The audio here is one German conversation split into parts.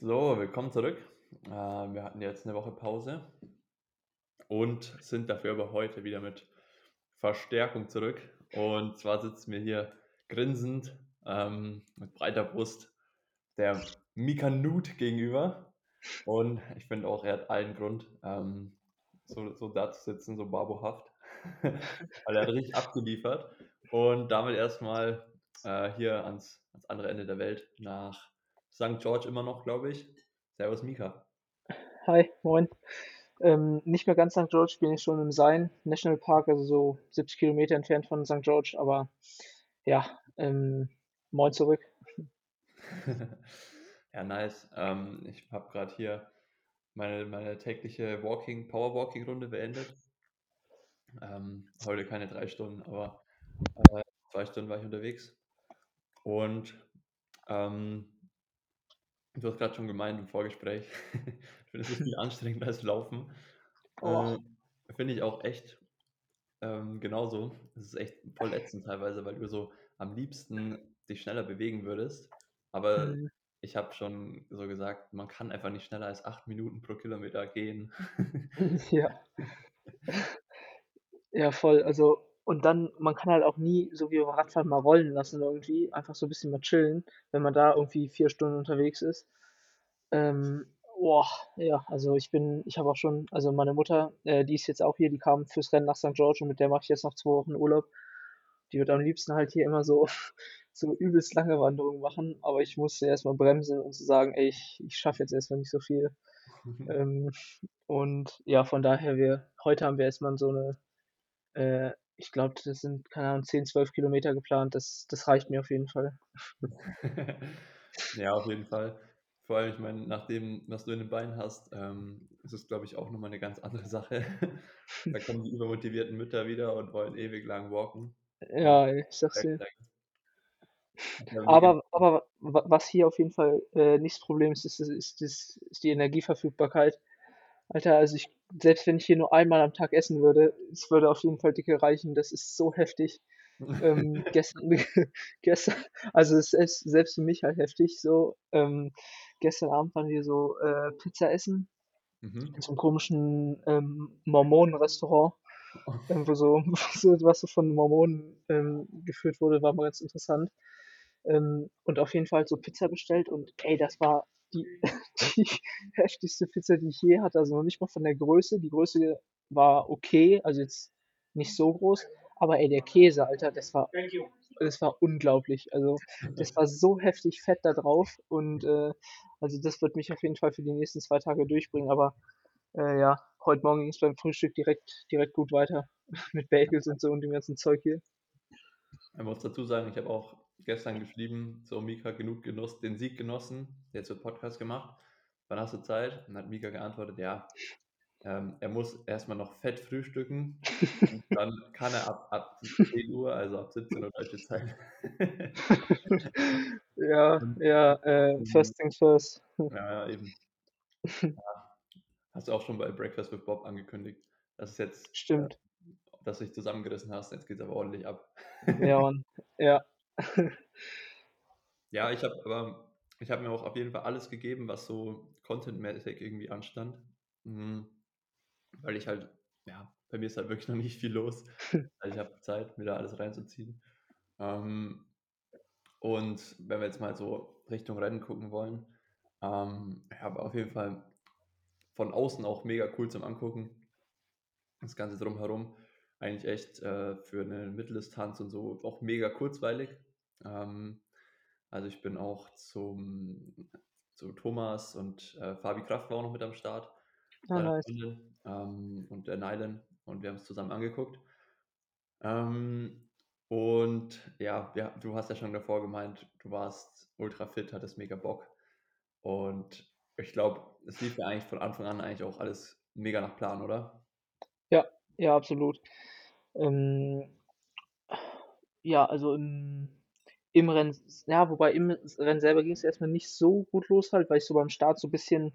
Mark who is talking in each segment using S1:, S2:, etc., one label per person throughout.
S1: So, willkommen zurück. Äh, wir hatten jetzt eine Woche Pause und sind dafür aber heute wieder mit Verstärkung zurück. Und zwar sitzen wir hier grinsend ähm, mit breiter Brust der Mika Nut gegenüber. Und ich finde auch, er hat allen Grund, ähm, so, so da zu sitzen, so babohaft, weil er hat richtig abgeliefert. Und damit erstmal äh, hier ans, ans andere Ende der Welt nach St. George immer noch, glaube ich. Servus Mika.
S2: Hi, moin. Ähm, nicht mehr ganz St. George, bin ich schon im Sein National Park, also so 70 Kilometer entfernt von St. George, aber ja, ähm, moin zurück.
S1: ja, nice. Ähm, ich habe gerade hier meine, meine tägliche Walking, Power-Walking-Runde beendet. Ähm, heute keine drei Stunden, aber äh, zwei Stunden war ich unterwegs. Und ähm, Du hast gerade schon gemeint im Vorgespräch, ich finde es viel anstrengender als Laufen.
S2: Oh.
S1: Äh, finde ich auch echt ähm, genauso. Es ist echt voll ätzend teilweise, weil du so am liebsten dich schneller bewegen würdest. Aber
S2: Mhm.
S1: ich habe schon so gesagt, man kann einfach nicht schneller als acht Minuten pro Kilometer gehen.
S2: Ja. Ja, voll. Also, und dann, man kann halt auch nie, so wie beim Radfahren, mal rollen lassen irgendwie. Einfach so ein bisschen mal chillen, wenn man da irgendwie vier Stunden unterwegs ist. Ähm, boah, ja, also ich bin, ich habe auch schon, also meine Mutter, äh, die ist jetzt auch hier, die kam fürs Rennen nach St. George und mit der mache ich jetzt noch zwei Wochen Urlaub. Die wird am liebsten halt hier immer so, so übelst lange Wanderungen machen, aber ich musste erstmal bremsen und zu sagen, ey, ich, ich schaffe jetzt erstmal nicht so viel. Ähm, und ja, von daher, wir, heute haben wir erstmal so eine, äh, ich glaube, das sind, keine Ahnung, 10, 12 Kilometer geplant. Das, das reicht mir auf jeden Fall.
S1: ja, auf jeden Fall. Vor allem, ich meine, nach dem, was du in den Beinen hast, ähm, ist es, glaube ich, auch nochmal eine ganz andere Sache. da kommen die übermotivierten Mütter wieder und wollen ewig lang walken.
S2: Ja, ich sag's dir. Aber, aber was hier auf jeden Fall äh, nicht das Problem ist, ist, ist, ist, ist die Energieverfügbarkeit. Alter, also ich, selbst wenn ich hier nur einmal am Tag essen würde, es würde auf jeden Fall dicke reichen. Das ist so heftig. ähm, gestern, gestern, also es ist selbst für mich halt heftig. So, ähm, gestern Abend waren wir so äh, Pizza essen mhm. in so einem komischen ähm, Mormonen-Restaurant. Ähm, wo so, so, was so von Mormonen ähm, geführt wurde, war mal ganz interessant. Ähm, und auf jeden Fall so Pizza bestellt und ey, das war die, die heftigste Pizza, die ich je hatte. Also noch nicht mal von der Größe. Die Größe war okay, also jetzt nicht so groß. Aber ey, der Käse, Alter, das war, das war unglaublich. Also das war so heftig fett da drauf. Und äh, also das wird mich auf jeden Fall für die nächsten zwei Tage durchbringen. Aber äh, ja, heute Morgen ging es beim Frühstück direkt, direkt gut weiter. Mit Bagels und so und dem ganzen Zeug hier.
S1: Ich muss dazu sagen, ich habe auch gestern geschrieben, so Mika, genug Genuss, den Sieg genossen, jetzt wird Podcast gemacht. Wann hast du Zeit? Und hat Mika geantwortet, ja, ähm, er muss erstmal noch fett frühstücken dann kann er ab, ab 10 Uhr, also ab 17 Uhr deutsche Zeit.
S2: ja, ja, äh, first things first.
S1: Ja, eben. Ja. Hast du auch schon bei Breakfast with Bob angekündigt. Das ist jetzt,
S2: Stimmt.
S1: Äh, dass du dich zusammengerissen hast, jetzt geht es aber ordentlich ab.
S2: ja, Mann. Ja.
S1: ja, ich habe aber, ich habe mir auch auf jeden Fall alles gegeben, was so contentmäßig irgendwie anstand. Mhm weil ich halt, ja, bei mir ist halt wirklich noch nicht viel los. Also ich habe Zeit, mir da alles reinzuziehen. Ähm, und wenn wir jetzt mal so Richtung Rennen gucken wollen, ähm, ich habe auf jeden Fall von außen auch mega cool zum Angucken. Das Ganze drumherum eigentlich echt äh, für eine Mitteldistanz und so auch mega kurzweilig. Ähm, also ich bin auch zum, zu Thomas und äh, Fabi Kraft war auch noch mit am Start.
S2: Ah, nice.
S1: ähm, und der Nylan und wir haben es zusammen angeguckt. Ähm, und ja, wir, du hast ja schon davor gemeint, du warst ultra fit, hattest mega Bock. Und ich glaube, es lief ja eigentlich von Anfang an eigentlich auch alles mega nach Plan, oder?
S2: Ja, ja, absolut. Ähm, ja, also im, im Rennen, ja, wobei im Rennen selber ging es erstmal nicht so gut los halt, weil ich so beim Start so ein bisschen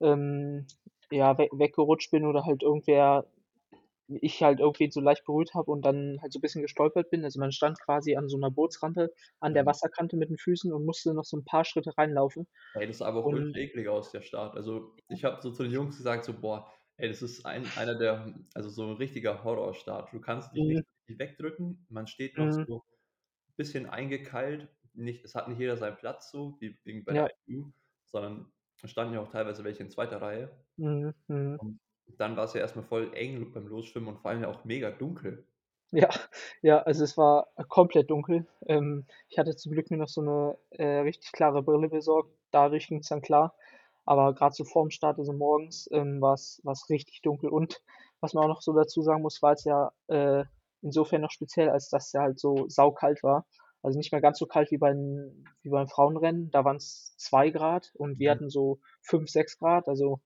S2: ähm, ja, we weggerutscht bin oder halt irgendwer ich halt irgendwie so leicht berührt habe und dann halt so 'n bisschen gestolpert bin. Also, man stand quasi an so 'ner Bootsrampe an der
S1: Ja.
S2: Wasserkante mit den Füßen und musste noch so 'n paar Schritte reinlaufen.
S1: Ey, das sah aber auch
S2: Und
S1: eklig aus, der Start. Also, ich habe so zu den Jungs gesagt, so: „Boah, ey, das ist ein einer der also, so 'n richtiger Horrorstart.“ Du kannst dich
S2: Mhm.
S1: nicht richtig wegdrücken. Man steht noch
S2: Mhm.
S1: so bisschen eingekeilt. Nicht es hat nicht jeder seinen Platz so, wie bei der
S2: Ja.
S1: ITU, sondern es standen ja auch teilweise welche in 2. Reihe.
S2: Mhm, mhm.
S1: Und dann war's ja erst mal voll eng beim Losschwimmen und vor allem ja auch mega dunkel.
S2: Ja, ja, also, es war komplett dunkel. Ähm, ich hatte zum Glück mir noch so 'ne, äh, richtig klare Brille besorgt. Dadurch ging's dann klar. Aber grad so vorm Start, also, morgens, ähm, war's war's richtig dunkel. Und was man auch noch so dazu sagen muss, war's ja, äh, insofern noch speziell, als dass ja halt so saukalt war. Also, nicht mehr ganz so kalt wie beim wie beim Frauenrennen. Da waren's 2 Grad und wir
S1: Mhm.
S2: hatten so 5, 6 Grad. Also,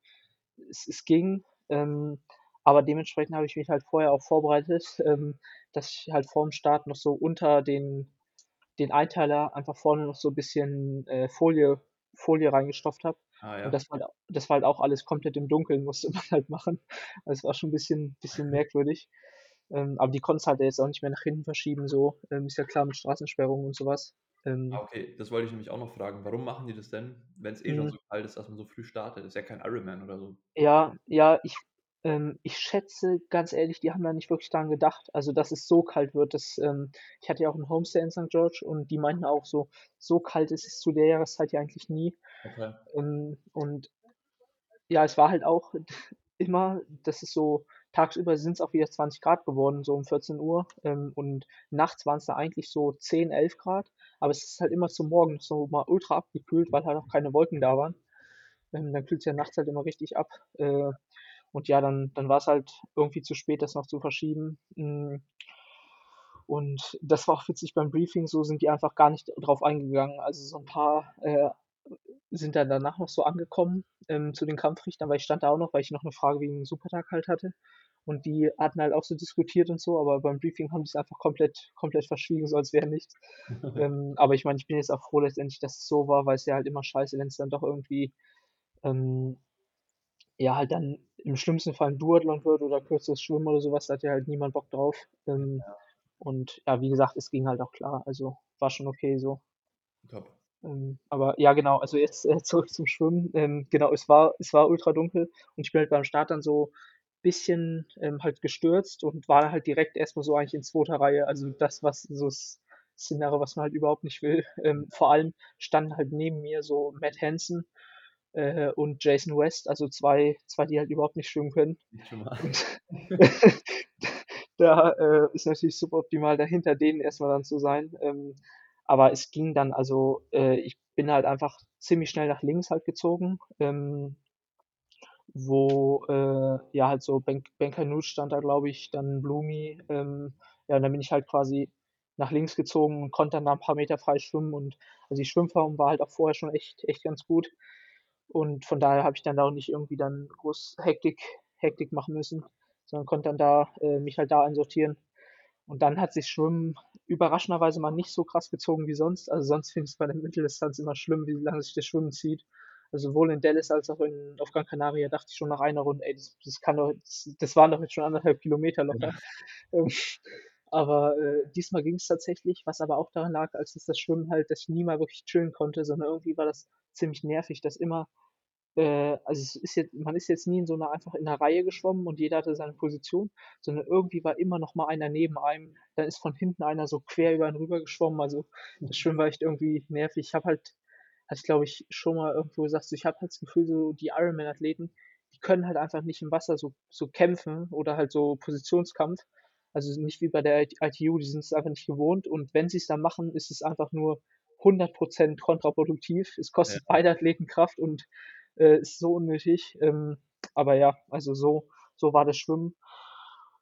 S2: es es ging. Ähm, aber dementsprechend habe ich mich halt vorher auch vorbereitet, ähm, dass ich halt vorm Start noch so unter den den Einteiler einfach vorne noch so bisschen, äh, Folie Folie reingestopft habe.
S1: Ah,
S2: Und
S1: ja.
S2: das war halt das war halt auch alles komplett im Dunkeln, musste man halt machen. Also, es war schon 'n bisschen bisschen merkwürdig. Ähm, aber die konntest halt jetzt auch nicht mehr nach hinten verschieben so. Ähm, ist ja klar mit Straßensperrungen und so was.
S1: Ah,
S2: Ähm
S1: okay, das wollte ich nämlich auch noch fragen. Warum machen die das denn, wenn's eh schon
S2: Mhm.
S1: so kalt ist, dass man so früh startet? Ist ja kein Ironman oder so.
S2: Ja, ja, ich ähm, ich schätze, ganz ehrlich, die haben da nicht wirklich dran gedacht, also, dass es so kalt wird. Das ähm, ich hatte ja auch 'n Homestay in St. George und die meinten auch so: „So kalt ist es zu der Jahreszeit ja eigentlich nie.“
S1: Okay.
S2: Ähm, und ja, es war halt auch immer das ist so tagsüber sind's auch wieder 20 Grad geworden, so um 14:00, ähm, und nachts waren's da eigentlich so 10, 11 Grad. Aber es ist halt immer zum Morgen so mal ultra abgekühlt, weil halt auch keine Wolken da waren. Ähm, dann kühlt's ja nachts halt immer richtig ab. Äh, und ja, dann dann war's halt irgendwie zu spät, das noch zu verschieben. Hm und das war auch witzig beim Briefing so, sind die einfach gar nicht drauf eingegangen. Also, so 'n paar, äh, sind dann danach noch so angekommen, ähm, zu den Kampfrichtern, weil ich stand da auch noch, weil ich noch 'ne Frage wegen Supertag halt hatte. Und die hatten halt auch so diskutiert und so, aber beim Briefing haben die's einfach komplett komplett verschwiegen, so als wäre nichts. Ähm, aber ich meine, ich bin jetzt auch froh letztendlich, dass es so war, weil ist ja halt immer scheiße, wenn's dann doch irgendwie, ähm, ja, halt dann im schlimmsten Fall 'n Duathlon wird oder kürzeres Schwimmen oder so was, da hat ja halt niemand Bock drauf. Ähm,
S1: Ja.
S2: und ja, wie gesagt, es ging halt auch klar. Also, war schon okay so.
S1: Top.
S2: Ähm, aber ja, genau, also, jetzt, äh, zurück zum Schwimmen. Ähm, genau, es war es war ultradunkel und ich bin halt beim Start dann so bisschen, ähm, halt gestürzt und war halt direkt erst mal so eigentlich in 2. Reihe. Also, das, was so das Szenario, was man halt überhaupt nicht will. Ähm, vor allem standen halt neben mir so Matt Hanson, äh, und Jason West, also, 2 2, die halt überhaupt nicht schwimmen können. Da, äh, ist natürlich suboptimal, da hinter denen erst mal dann zu sein. Ähm, aber es ging dann also, äh, ich bin halt einfach ziemlich schnell nach links halt gezogen, ähm, wo, äh, ja, halt so Ben Ben Kanute stand da, glaube ich, dann Blumi. Ähm, ja, und dann bin ich halt quasi nach links gezogen und konnte dann da 'n paar Meter frei schwimmen und also, die Schwimmform war halt auch vorher schon echt echt ganz gut. Und von daher habe ich dann da auch nicht irgendwie dann groß Hektik Hektik machen müssen, sondern konnte dann da äh, mich halt da einsortieren. Und dann hat sich Schwimmen überraschenderweise mal nicht so krass gezogen wie sonst. Also, sonst finde ich's bei der Mitteldistanz immer schlimm, wie lange sich das Schwimmen zieht. Also, sowohl in Dallas als auch in auf Gran Canaria dachte ich schon nach einer Runde: „Ey, das das kann doch jetzt das waren doch jetzt schon 1,5 Kilometer locker.“
S1: Ja.
S2: Ähm, aber, äh, diesmal ging's tatsächlich, was aber auch daran lag, als dass das Schwimmen halt dass ich nie mal wirklich chillen konnte, sondern irgendwie war das ziemlich nervig, dass immer äh, also, es ist jetzt man ist jetzt nie in so 'ner einfach in 'ner Reihe geschwommen und jeder hatte seine Position, sondern irgendwie war immer noch mal einer neben einem. Dann ist von hinten einer so quer über einen rüber geschwommen. Also, das Schwimmen war echt irgendwie nervig. Ich habe halt hatte ich, glaube ich, schon mal irgendwo gesagt, so, ich habe halt das Gefühl, so die Ironman-Athleten, die können halt einfach nicht im Wasser so so kämpfen oder halt so Positionskampf. Also, nicht wie bei der IT ITU, die sind's einfach nicht gewohnt und wenn sie's dann machen, ist es einfach nur 100 % kontraproduktiv. Es
S1: Ja.
S2: kostet beide Athleten Kraft und, äh, ist so unnötig. Ähm, aber ja, also, so so war das Schwimmen.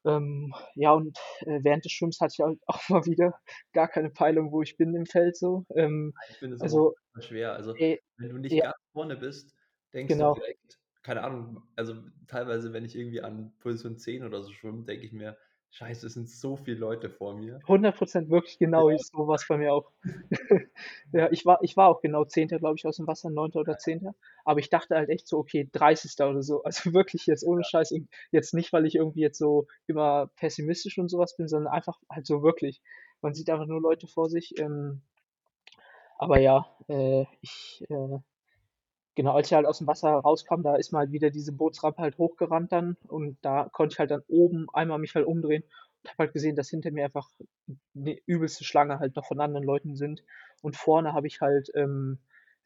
S2: Ähm, ja, und, äh, während des Schwimmens hatte ich halt auch mal wieder gar keine Peilung, wo ich bin im Feld so. Ähm,
S1: Ich finde es auch
S2: also
S1: schwer. Also,
S2: äh,
S1: wenn du nicht
S2: ja.
S1: ganz vorne bist, denkst du
S2: Genau.
S1: direkt keine Ahnung, also, teilweise, wenn ich irgendwie an Position 10 oder so schwimme, denke ich mir: Scheiße, es sind so viele Leute vor mir.
S2: 100% wirklich genau
S1: Ja.
S2: ist so war's bei mir auch. Ja, ich war ich war auch genau 10., glaube ich, aus'm Wasser, 9. oder 10. Aber ich dachte halt echt so: „Okay, 30. oder so.“ Also wirklich jetzt ohne
S1: Ja.
S2: Scheiß und jetzt nicht, weil ich irgendwie jetzt so immer pessimistisch und so was bin, sondern einfach halt so wirklich. Man sieht einfach nur Leute vor sich, ähm aber ja, äh, ich, äh genau, als ich halt aus'm Wasser rauskam, da ist mir halt wieder diese Bootsrampe halt hochgerannt dann und da konnte ich halt dann oben einmal mich halt umdrehen und habe halt gesehen, dass hinter mir einfach 'ne übelste Schlange halt noch von anderen Leuten sind. Und vorne habe ich halt, ähm,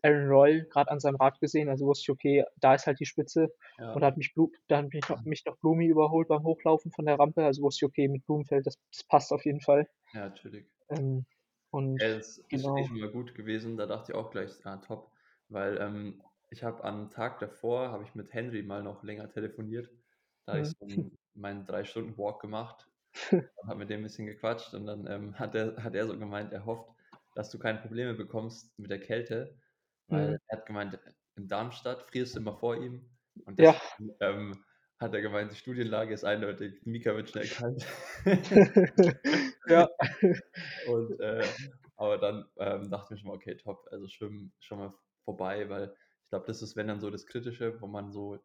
S2: Aaron Royal grad an seinem Rad gesehen, also wusste ich: „Okay, da ist halt die Spitze.“ Und da
S1: Ja.
S2: hat mich Blu da hat mich noch mich noch Blumi überholt beim Hochlaufen von der Rampe, also wusste ich: „Okay, mit Blumenfeld, das das passt auf jeden Fall.“
S1: Ja, chillig.
S2: Ähm, und
S1: Ja, das ist
S2: genau.
S1: schon mal gut gewesen. Da dachte ich auch gleich: „Ah, top.“ Weil, ähm, ich habe am Tag davor habe ich mit Henry mal noch länger telefoniert. Da hatte ich
S2: Mhm.
S1: so 'n meinen 3 Stunden Walk gemacht und habe mit dem 'n bisschen gequatscht und dann, ähm, hat er hat er so gemeint, er hofft, dass du keine Probleme bekommst mit der Kälte, weil
S2: Mhm.
S1: er hat gemeint, in Darmstadt frierst du immer vor ihm und
S2: Ja.
S1: deswegen, ähm, hat er gemeint, die Studienlage ist eindeutig, Mika wird schnell kalt.
S2: Ja.
S1: Und, äh, aber dann, ähm, dachte ich mir schon mal: „Okay, top.“ Also, Schwimmen schon mal vorbei, weil ich glaube, das ist, wenn dann so das Kritische, wo man so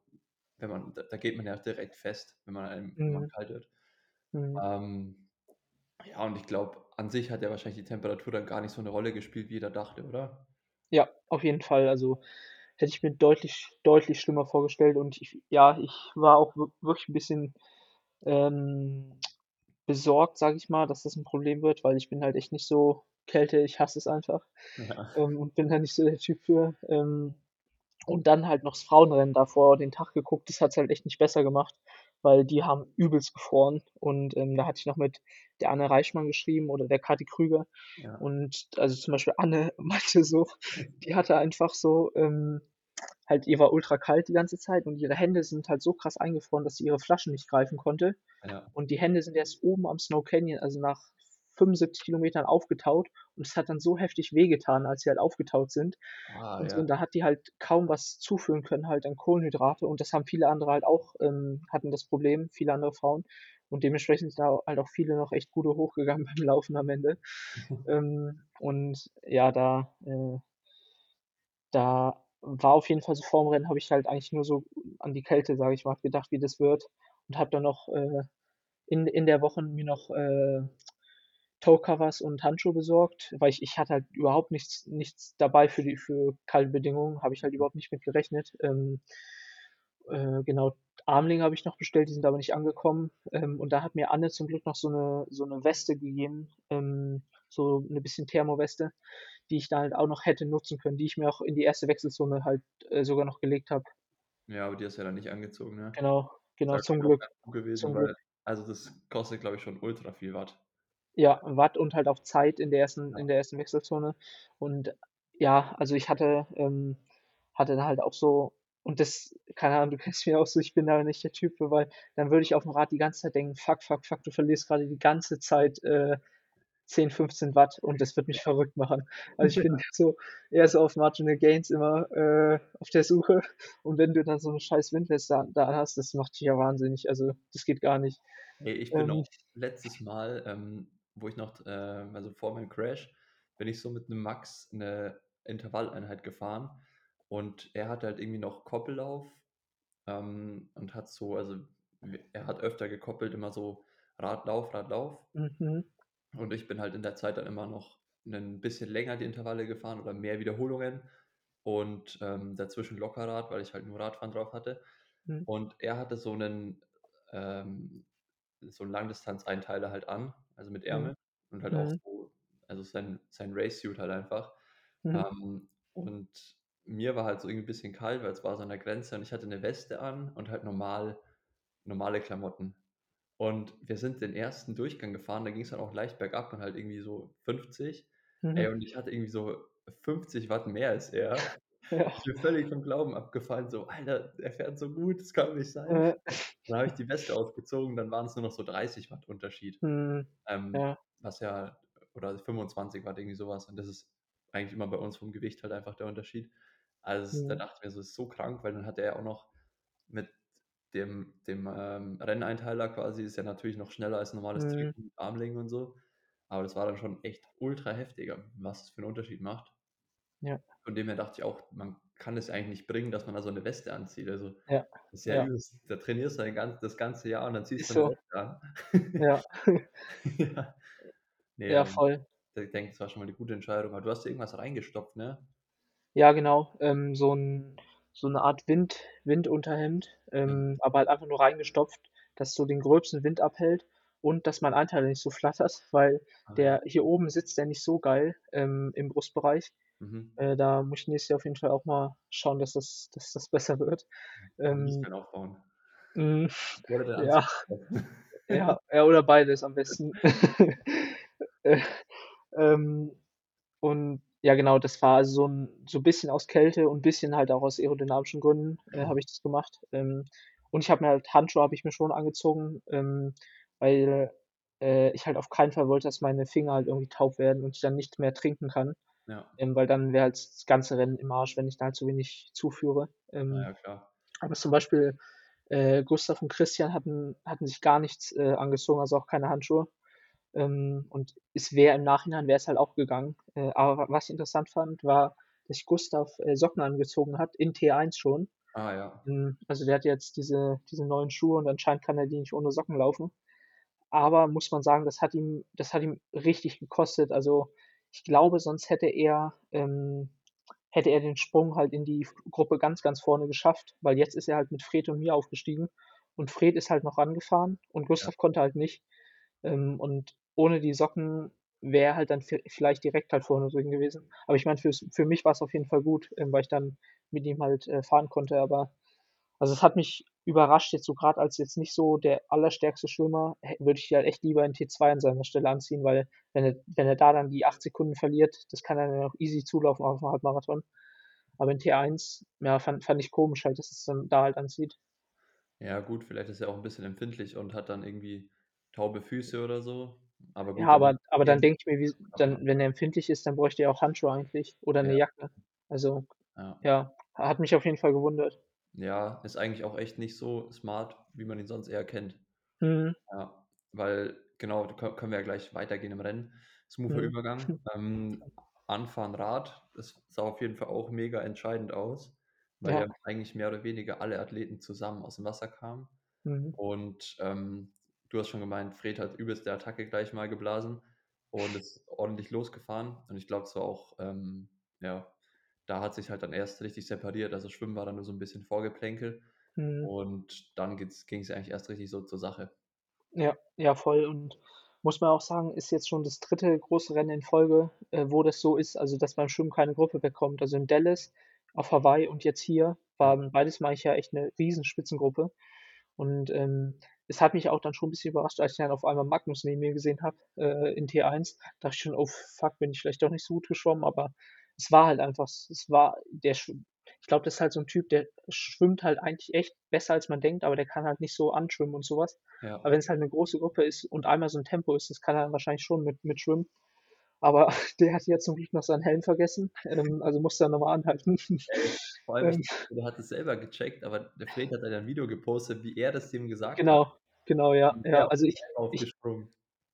S1: wenn man da da geht man ja direkt fest, wenn man einem wenn man
S2: Mhm.
S1: kalt wird.
S2: Mhm.
S1: Ähm, ja, und ich glaube, an sich hat ja wahrscheinlich die Temperatur dann gar nicht so 'ne Rolle gespielt, wie jeder dachte, oder?
S2: Ja, auf jeden Fall. Also, hätte ich mir deutlich deutlich schlimmer vorgestellt und ich ja, ich war auch wir wirklich 'n bisschen, ähm, besorgt, sage ich mal, dass das 'n Problem wird, weil ich bin halt echt nicht so Kälte, ich hasse es einfach,
S1: Ja.
S2: ähm, und bin da nicht so der Typ für. Ähm, und dann halt noch das Frauenrennen davor den Tag geguckt, das hat's halt echt nicht besser gemacht, weil die haben übelst gefroren und, ähm, da hatte ich noch mit der Anne Reichmann geschrieben oder der Kathi Krüger
S1: Ja.
S2: und also, zum Beispiel Anne meinte so, die hatte einfach so, ähm halt ihr war ultra kalt die ganze Zeit und ihre Hände sind halt so krass eingefroren, dass sie ihre Flaschen nicht greifen konnte.
S1: Ja.
S2: Und die Hände sind erst oben am Snow Canyon, also nach 75 Kilometern aufgetaut und es hat dann so heftig wehgetan, als sie halt aufgetaut sind
S1: Ah,
S2: und so. Und
S1: ja.
S2: da hat die halt kaum was zuführen können halt an Kohlenhydrate und das haben viele andere halt auch ähm, hatten das Problem, viele andere Frauen. Und dementsprechend sind da halt auch viele noch echt Gute hochgegangen beim Laufen am Ende. Ähm, und ja, da, äh da war auf jeden Fall so vorm Rennen habe ich halt eigentlich nur so an die Kälte, sage ich mal, gedacht, wie das wird und habe dann noch, äh, in in der Woche mir noch, äh, Toe Covers und Handschuhe besorgt, weil ich ich hatte halt überhaupt nichts nichts dabei für die für kalte Bedingungen, habe ich halt überhaupt nicht mit gerechnet. Ähm, äh, genau, Armlinge habe ich noch bestellt, die sind aber nicht angekommen. Ähm, und da hat mir Anne zum Glück noch so 'ne so 'ne Weste gegeben, ähm, so 'ne bisschen Thermoweste, die ich da halt auch noch hätte nutzen können, die ich mir auch in die 1. Wechselzone halt, äh, sogar noch gelegt habe.
S1: Ja, aber die hast du ja dann nicht angezogen, ne?
S2: Genau, genau, zum Glück,
S1: gewesen,
S2: zum
S1: weil
S2: Glück.
S1: also, das kostet, glaube ich, schon ultra viel Watt.
S2: Ja, Watt und halt auch Zeit in der 1.
S1: Ja.
S2: in der 1. Wechselzone. Und ja, also, ich hatte ähm, hatte da halt auch so und das keine Ahnung, du kennst mich auch so, ich bin da nicht der Typ für, weil dann würde ich auf'm Rad die ganze Zeit denken: „Fuck, fuck, fuck, du verlierst grade die ganze Zeit, äh, 10, 15 Watt“ und das würde mich verrückt machen. Also, ich bin so eher so auf Marginal Gains immer, äh, auf der Suche und wenn du dann so 'ne scheiß Windweste an da anhast, das macht dich ja wahnsinnig. Also, das geht gar nicht.
S1: Ey, ich bin
S2: Ähm
S1: auch letztes Mal, ähm, wo ich noch, ähm also, vor meinem Crash bin ich so mit 'nem Max 'ne Intervalleinheit gefahren und er hatte halt irgendwie noch Koppellauf, ähm, und hat so also, er hat öfter gekoppelt, immer so Rad, Lauf, Rad, Lauf.
S2: Mhm.
S1: Und ich bin halt in der Zeit dann immer noch 'nen bisschen länger die Intervalle gefahren oder mehr Wiederholungen und, ähm, dazwischen Lockerrad, weil ich halt nur Radfahren drauf hatte.
S2: Mhm.
S1: Und er hatte so 'nen ähm, so 'n Langdistanz-Einteiler halt an, also, mit
S2: Mhm.
S1: Ärmel und halt auch
S2: Mhm.
S1: so also, sein sein Race-Suit halt einfach.
S2: Mhm.
S1: Ähm, und mir war halt so irgendwie bisschen kalt, weil es war so an der Grenze und ich hatte 'ne Weste an und halt normal normale Klamotten. Und wir sind den 1. Durchgang gefahren, da ging's dann auch leicht bergab und halt irgendwie so 50. Ey,
S2: Mhm.
S1: und ich hatte irgendwie so 50 Watt mehr als er.
S2: Ja.
S1: Ich bin völlig vom Glauben abgefallen, so: „Alter, er fährt so gut, das kann nicht sein.“
S2: Äh.
S1: Dann habe ich die Weste ausgezogen, dann waren's nur noch so 30 Watt Unterschied.
S2: Mhm.
S1: Ähm,
S2: Ja.
S1: was ja oder 25 Watt, irgendwie so was. Und das ist eigentlich immer bei uns vom Gewicht halt einfach der Unterschied. Also, da
S2: Mhm.
S1: dachte ich mir so: „Das ist so krank“, weil dann hatte er auch noch mit dem dem, ähm, Renneinteiler quasi ist ja natürlich noch schneller als normales
S2: Mhm.
S1: Treten mit Armlängen und so. Aber das war dann schon echt ultra heftig, was das für 'n Unterschied macht.
S2: Ja.
S1: Von dem her dachte ich auch, man kann es eigentlich nicht bringen, dass man da so 'ne Weste anzieht. Also,
S2: Ja,
S1: das ist ja
S2: ja.
S1: übelst da trainierst du dein gan das ganze Jahr und dann ziehst
S2: Ist
S1: du
S2: so.
S1: Weste an.
S2: Ja.
S1: Ja. Ne,
S2: Ja,
S1: ähm,
S2: voll.
S1: ich denke, das war schon mal 'ne gute Entscheidung. Aber du hast irgendwas reingestopft, ne?
S2: Ja, genau, ähm, so 'n so 'ne Art Wind Windunterhemd,
S1: Mhm.
S2: ähm, aber halt einfach nur reingestopft, das so den gröbsten Wind abhält und dass mein Einteiler nicht so flattert, weil
S1: Ah
S2: der hier oben sitzt der nicht so geil, ähm, im Brustbereich.
S1: Mhm.
S2: Äh, da muss ich nächstes Jahr auf jeden Fall auch mal schauen, dass das dass das besser wird. Ähm
S1: Muskeln aufbauen.
S2: Mhm,
S1: Oder den Anzug
S2: ja. Ja, ja, oder beides am besten. Äh, ähm, und ja genau, das war also so 'n so bisschen aus Kälte und bisschen halt auch aus aerodynamischen Gründen, äh, habe ich das gemacht. Ähm, und ich habe mir halt Handschuhe habe ich mir schon angezogen, ähm, weil, äh, ich halt auf keinen Fall wollte, dass meine Finger halt irgendwie taub werden und ich dann nicht mehr trinken kann.
S1: Ja.
S2: Ähm, weil dann wäre halt das ganze Rennen im Arsch, wenn ich da halt zu wenig zuführe. Ähm,
S1: ja, klar.
S2: aber zum Beispiel, äh, Gustav und Christian hatten hatten sich gar nichts, äh, angezogen, also auch keine Handschuhe. Ähm, und es wäre im Nachhinein wäre es halt auch gegangen. Äh, aber wa was ich interessant fand, war, dass sich Gustav, äh, Socken angezogen hat in T1 schon.
S1: Ah ja.
S2: Hm, also der hat jetzt diese diese neuen Schuhe und anscheinend kann er die nicht ohne Socken laufen. Aber muss man sagen, das hat ihm das hat ihm richtig gekostet. Also, ich glaube, sonst hätte er ähm, hätte er den Sprung halt in die Gruppe ganz, ganz vorne geschafft, weil jetzt ist er halt mit Fred und mir aufgestiegen und Fred ist halt noch rangefahren und
S1: Ja.
S2: Gustav konnte halt nicht. Ähm, und ohne die Socken wäre er halt dann vi vielleicht direkt halt vorne drin gewesen. Aber ich meine, fürs für mich war's auf jeden Fall gut, ähm, weil ich dann mit ihm halt, äh, fahren konnte. Aber also, es hat mich überrascht jetzt so grad als jetzt nicht so der allerstärkste Schwimmer, würde ich halt echt lieber in T2 an seiner Stelle anziehen, weil wenn er wenn er da dann die 8 Sekunden verliert, das kann er dann auch easy zulaufen auf'm Halbmarathon. Aber in T1, ja, fand fand ich komisch halt, dass es dann da halt anzieht.
S1: Ja gut, vielleicht ist er auch 'n bisschen empfindlich und hat dann irgendwie taube Füße oder so. Aber
S2: Ja,
S1: gut, dann
S2: aber aber dann denke ich mir, wie dann wenn er empfindlich ist, dann bräuchte er auch Handschuhe eigentlich oder 'ne
S1: Ja.
S2: Jacke. Also,
S1: Ja.
S2: ja, hat mich auf jeden Fall gewundert.
S1: Ja, ist eigentlich auch echt nicht so smart, wie man ihn sonst eher kennt.
S2: Mhm.
S1: Ja, weil genau, können wir ja gleich weitergehen im Rennen. Smoother
S2: Mhm.
S1: Übergang. Ähm, Anfahren Rad, das sah auf jeden Fall auch mega entscheidend aus, weil
S2: Ja.
S1: ja eigentlich mehr oder weniger alle Athleten zusammen aus'm Wasser kamen.
S2: Mhm.
S1: Und, ähm, du hast schon gemeint, Fred hat übelste Attacke gleich mal geblasen und ist ordentlich losgefahren. Und ich glaube, es war auch, ähm ja, da hat sich's halt dann erst richtig separiert. Also, Schwimmen war dann nur so 'n bisschen Vorgeplänkel
S2: Mhm.
S1: und dann ging's ja eigentlich erst richtig so zur Sache.
S2: Ja, ja, voll und muss man auch sagen, ist jetzt schon das 3. große Rennen in Folge, äh, wo das so ist, also, dass beim Schwimmen keine Gruppe wegkommt. Also, in Dallas, auf Hawaii und jetzt hier waren beides Mal ja echt 'ne riesen Spitzengruppe. Und, ähm, es hat mich auch dann schon 'n bisschen überrascht, als ich dann auf einmal Magnus neben mir gesehen habe, äh, in T1. Dachte ich schon: „Oh fuck, bin ich vielleicht doch nicht so gut geschwommen?“ Aber es war halt einfach es war der ich glaube, das ist halt so 'n Typ, der schwimmt halt eigentlich echt besser, als man denkt, aber der kann halt nicht so anschwimmen und so was.
S1: Ja.
S2: Aber wenn's halt 'ne große Gruppe ist und einmal so 'n Tempo ist, das kann er dann wahrscheinlich schon mit mitschwimmen. Aber der hat jetzt zum Glück noch seinen Helm vergessen, ähm, also musste er noch mal anhalten.
S1: Vor allem, der hat es selber gecheckt, aber der Fred hat dann ein Video gepostet, wie er das ihm gesagt hat.
S2: Genau, genau, ja, ja. Also, ich ich.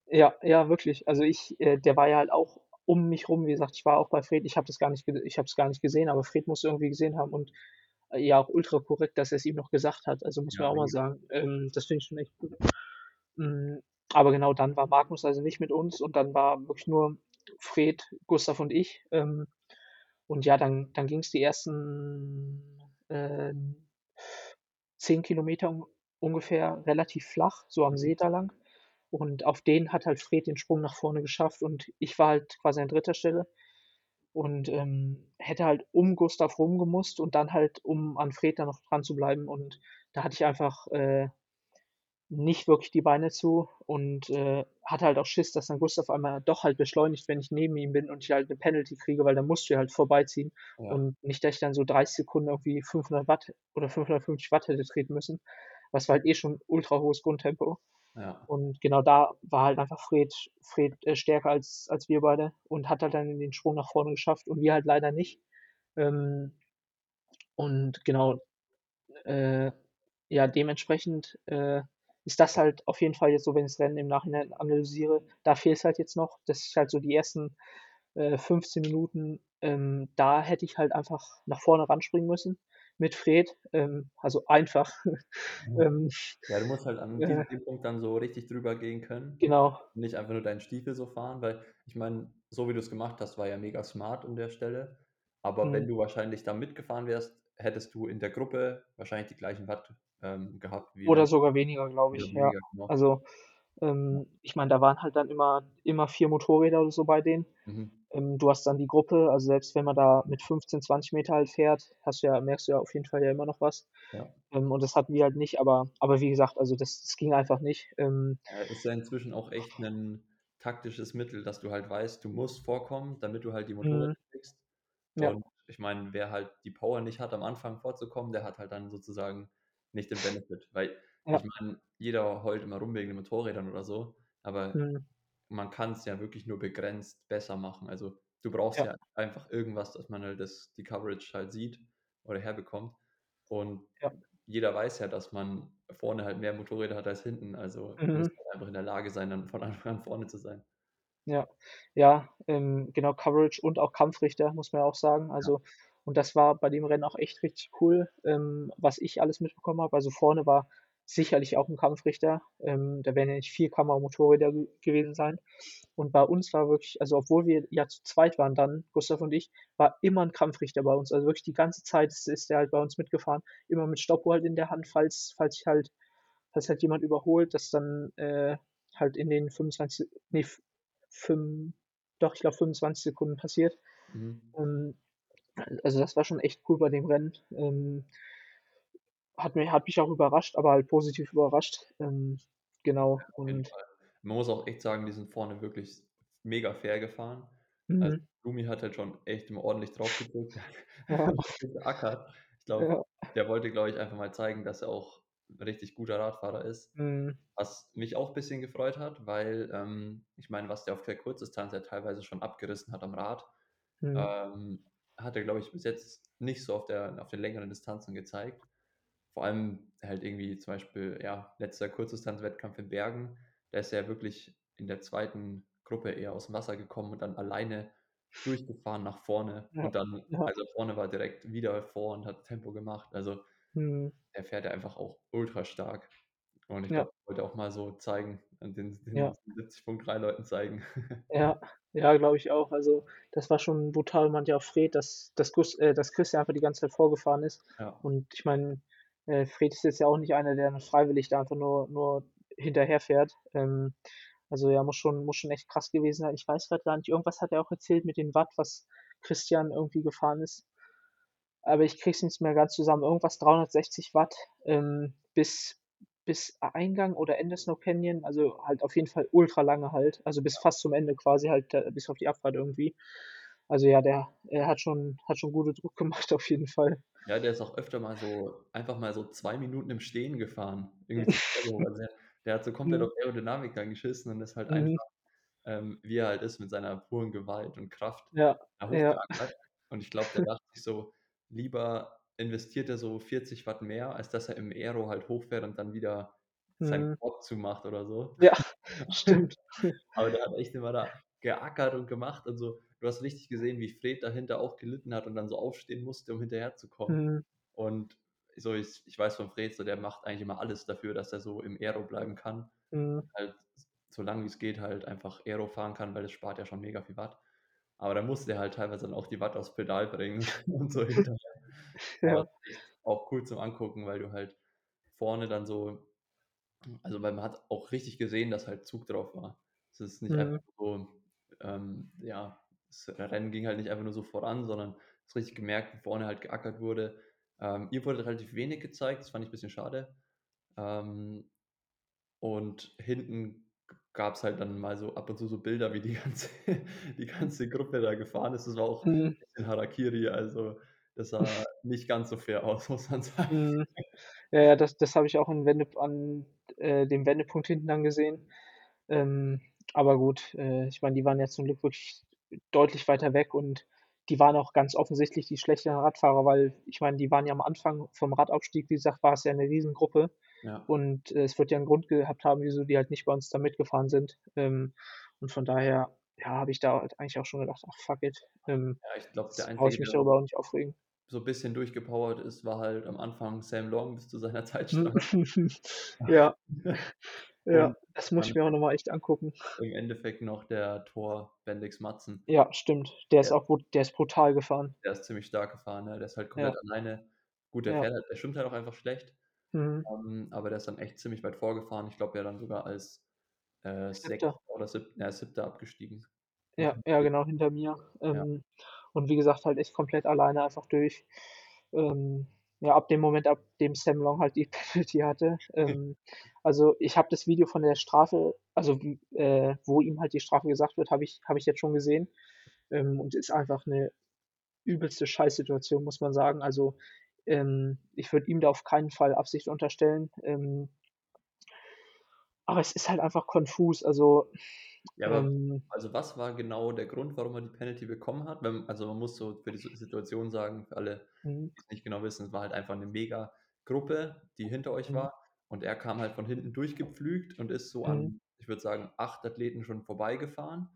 S2: Ja, ja, wirklich. Also, ich äh, der war ja halt auch um mich rum. Wie gesagt, ich war auch bei Fred. Ich habe das gar nicht ich habe es gar nicht gesehen, aber Fred musste irgendwie gesehen haben und, äh, ja, auch ultra korrekt, dass er's ihm noch gesagt hat. Also, muss
S1: Ja,
S2: man auch mal
S1: mega.
S2: sagen. Ähm, das finde ich schon echt gut. Hm, aber genau, dann war Magnus also nicht mit uns und dann war wirklich nur Fred, Gustav und ich. Ähm, und ja, dann dann ging's die ersten, ähm, 10 Kilometer un ungefähr relativ flach, so am
S1: Mhm.
S2: See da lang. Und auf denen hat halt Fred den Sprung nach vorne geschafft und ich war halt quasi an 3. Stelle und, ähm, hätte halt um Gustav rum gemusst und dann halt, um an Fred da noch dran zu bleiben. Und da hatte ich einfach, äh, nicht wirklich die Beine zu und, äh, hatte halt auch Schiss, dass dann Gustav einmal doch halt beschleunigt, wenn ich neben ihm bin und ich halt 'ne Penalty kriege, weil dann musst du ja halt vorbeiziehen
S1: Ja.
S2: und nicht, dass ich dann so 30 Sekunden irgendwie 500 Watt oder 550 Watt hätte treten müssen. Es war halt eh schon ultra hohes Grundtempo. Und genau da war halt einfach Fred Fred, äh, stärker als als wir beide und hat halt dann den Sprung nach vorne geschafft und wir halt leider nicht. Ähm, und genau, äh ja, dementsprechend, äh, ist das halt auf jeden Fall jetzt so, wenn ich's Rennen im Nachhinein analysiere, da fehlt's halt jetzt noch, dass ich halt so die ersten, äh, 15 Minuten, ähm, da hätte ich halt einfach nach vorne ranspringen müssen mit Fred, ähm, also einfach,
S1: Mhm.
S2: ähm,
S1: Ja, du musst halt an
S2: äh
S1: diesem Punkt dann so richtig drüber gehen können.
S2: Genau.
S1: Nicht einfach nur deinen Stiefel so fahren, weil ich meine, so wie du's gemacht hast, war ja mega smart an der Stelle. Aber wenn
S2: Mhm.
S1: du wahrscheinlich da mitgefahren wärst, hättest du in der Gruppe wahrscheinlich die gleichen Watt, ähm, gehabt wie
S2: Oder
S1: wenn
S2: sogar weniger, glaube ich, ja.
S1: weniger, genau.
S2: Also, ähm, ich meine, da waren halt dann immer immer 4 Motorräder oder so bei denen.
S1: Mhm.
S2: Ähm, du hast dann die Gruppe also, selbst wenn man da mit 15, 20 m halt fährt, hast du ja merkst du ja auf jeden Fall ja immer noch was.
S1: Ja.
S2: Ähm, und das hatten wir halt nicht, aber aber wie gesagt, also, das das ging einfach nicht. Ähm
S1: Ja, ist ja inzwischen auch echt 'nen taktisches Mittel, dass du halt weißt, du musst vorkommen, damit du halt die Motorräder
S2: Mhm.
S1: kriegst.
S2: Ja.
S1: Und ich meine, wer halt die Power nicht hat, am Anfang vorzukommen, der hat halt dann sozusagen nicht den Benefit. Weil
S2: Ja.
S1: ich meine, jeder heult immer rum wegen den Motorrädern oder so, aber
S2: Mhm.
S1: Man kann's ja wirklich nur begrenzt besser machen. Also, du brauchst
S2: Ja.
S1: ja einfach irgendwas, dass man halt das die Coverage halt sieht oder herbekommt. Und
S2: Ja.
S1: jeder weiß ja, dass man vorne halt mehr Motorräder hat als hinten. Also,
S2: Mhm.
S1: musst halt einfach in der Lage sein, dann von Anfang an vorne zu sein.
S2: Ja. Ja, ähm, genau, Coverage und auch Kampfrichter, muss man ja auch sagen.
S1: Ja.
S2: Also und das war bei dem Rennen auch echt richtig cool, ähm, was ich alles mitbekommen habe. Also, vorne war sicherlich auch 'n Kampfrichter. Ähm, da werden ja nicht 4 Kamera-Motorräder ge gewesen sein. Und bei uns war wirklich also, obwohl wir ja zu zweit waren dann, Gustav und ich, war immer 'n Kampfrichter bei uns. Also, wirklich die ganze Zeit ist ist der halt bei uns mitgefahren, immer mit Stoppuhr halt in der Hand, falls falls ich halt falls halt jemand überholt, dass dann, äh, halt in den 25 ne, f fünf doch, ich glaube 25 Sekunden passiert.
S1: Mhm.
S2: Ähm, also, das war schon echt cool bei dem Rennen. Ähm hat mi hat mich auch überrascht, aber halt positiv überrascht. Ähm, genau, und.
S1: Man muss auch echt sagen, die sind vorne wirklich mega fair gefahren. Also,
S2: Mhm.
S1: Blumi hat halt schon echt immer ordentlich drauf gedrückt,
S2: Ja.
S1: Ich glaube,
S2: Ja.
S1: der wollte, glaube ich, einfach mal zeigen, dass er auch 'n richtig guter Radfahrer ist.
S2: Mhm.
S1: Was mich auch bisschen gefreut hat, weil, ähm, ich meine, was der auf der Kurzdistanz ja teilweise schon abgerissen hat am Rad,
S2: Mhm.
S1: ähm, hat er, glaube ich, bis jetzt nicht so auf der auf den längeren Distanzen gezeigt. Vor allem halt irgendwie zum Beispiel, ja, letzter Kurzdistanz-Wettkampf in Bergen, da ist er wirklich in der 2. Gruppe eher aus'm Wasser gekommen und dann alleine durchgefahren nach vorne.
S2: Ja,
S1: Und dann
S2: ja.
S1: als er vorne war, direkt wieder vor und hat Tempo gemacht. Also,
S2: Mhm.
S1: der fährt ja einfach auch ultrastark. Und ich
S2: Ja.
S1: glaube, wollte auch mal so zeigen den den
S2: Ja.
S1: 70.3 Leuten zeigen.
S2: Ja, ja, glaube ich auch. Also, das war schon brutal. Meinte ja auch Fred, dass dass Gus äh, dass Christian einfach die ganze Zeit vorgefahren ist.
S1: Ja.
S2: Und ich meine, äh, Fred ist jetzt ja auch nicht einer, der freiwillig da einfach nur nur hinterherfährt. Ähm, also, ja, muss schon muss schon echt krass gewesen sein. Ich weiß grad gar nicht, irgendwas hat er auch erzählt mit den Watt, was Christian irgendwie gefahren ist. Aber ich kriege es nicht mehr ganz zusammen. Irgendwas 360 Watt, ähm, bis bis Eingang oder Ende Snow Canyon, also, halt auf jeden Fall ultralange halt, also, bis fast zum Ende quasi halt, bis auf die Abfahrt irgendwie. Also, ja, der er hat schon hat schon gute Druck gemacht auf jeden Fall.
S1: Ja, der ist auch öfter mal so einfach mal so 2 Minuten im Stehen gefahren. Irgendwie so Also, der der hat so komplett
S2: Mhm.
S1: auf Aerodynamik dann geschissen und ist halt
S2: Mhm.
S1: einfach, ähm, wie er halt ist, mit seiner puren Gewalt und Kraft
S2: Ja, ja.
S1: Und ich glaube, der dachte sich so: „Lieber investiert er so 40 Watt mehr, als dass er im Aero halt hochfährt und dann wieder seinen
S2: Mhm.
S1: Quad zumacht oder so.“
S2: Ja, stimmt.
S1: Aber der hat echt immer da geackert und gemacht und so. Du hast richtig gesehen, wie Fred dahinter auch gelitten hat und dann so aufstehen musste, um hinterherzukommen.
S2: Mhm.
S1: Und so ich ich weiß von Fred so, der macht eigentlich immer alles dafür, dass er so im Aero bleiben kann.
S2: Mhm.
S1: Halt so lang wie's geht halt einfach Aero fahren kann, weil das spart ja schon mega viel Watt. Aber da musste er halt teilweise dann auch die Watt aufs Pedal bringen und so hinterher.
S2: Ja.
S1: auch cool zum Angucken, weil du halt vorne dann so also, weil man hat auch richtig gesehen, dass halt Zug drauf war. Es ist nicht einfach
S2: Mhm.
S1: so, ähm, ja, das Rennen ging halt nicht einfach nur so voran, sondern hast richtig gemerkt, wie vorne halt geackert wurde. Ähm, ihr wurde relativ wenig gezeigt, das fand ich bisschen schade. Ähm, und hinten g gab's halt dann mal so ab und zu so Bilder, wie die ganze die ganze Gruppe da gefahren ist. Das war auch
S2: Mhm.
S1: bisschen Harakiri, also, das sah nicht ganz so fair aus, muss man sagen.
S2: Mhm. Ja, ja, das das habe ich auch Wende an, äh, dem Wendepunkt hinten dann gesehen. Ähm, aber gut, äh, ich meine, die waren ja zum Glück wirklich deutlich weiter weg und die waren auch ganz offensichtlich die schlechteren Radfahrer, weil ich meine, die waren ja am Anfang vom Radaufstieg, wie gesagt, war es ja 'ne Riesengruppe
S1: Ja.
S2: und, äh, es wird ja 'n Grund gehabt haben, wieso die halt nicht bei uns da mitgefahren sind. Ähm, und von daher, ja, habe ich da halt eigentlich auch schon gedacht: „Ach, fuck it, ähm,
S1: Ja, ich glaube, der
S2: brauche ich
S1: Einzige,
S2: mich darüber auch nicht aufregen.“
S1: so bisschen durchgepowert ist, war halt am Anfang Sam Long bis zu seiner. Zeitstrafe.
S2: Ja. Ja, das muss ich mir auch noch mal echt angucken.
S1: im Endeffekt noch der Thor Bendix Madsen.
S2: Ja, stimmt. Der ist
S1: Der
S2: auch brut der ist brutal gefahren.
S1: der ist ziemlich stark gefahren, ne? Der ist halt
S2: Ja.
S1: komplett alleine gut, der
S2: Ja.
S1: fährt halt der schwimmt halt auch einfach schlecht,
S2: Mhm.
S1: ähm, aber der ist dann echt ziemlich weit vorgefahren. Ich glaube, der dann sogar als, äh, 6.
S2: 7.
S1: oder sieb ja, 7. abgestiegen.
S2: Ja, ja, genau, hinter mir.
S1: Ja.
S2: Ähm, und wie gesagt, halt echt komplett alleine einfach durch. Ähm, ja, ab dem Moment, ab dem Sam Long halt die Penalty hatte. Ähm, also, ich habe das Video von der Strafe also, äh, wo ihm halt die Strafe gesagt wird, habe ich habe ich jetzt schon gesehen. Ähm, und ist einfach 'ne übelste Scheißsituation, muss man sagen. Also, ähm, ich würde ihm da auf keinen Fall Absicht unterstellen. Ähm aber es ist halt einfach konfus. Also,
S1: Ja, aber
S2: ähm
S1: also, was war genau der Grund, warum er die Penalty bekommen hat? Wenn also, man muss so für die Si Situation sagen, für alle,
S2: Mhm.
S1: die's nicht genau wissen, es war halt einfach 'ne Megagruppe, die hinter euch
S2: Mhm.
S1: war und er kam halt von hinten durchgepflügt und ist so
S2: Mhm.
S1: an, ich würde sagen, 8 Athleten schon vorbeigefahren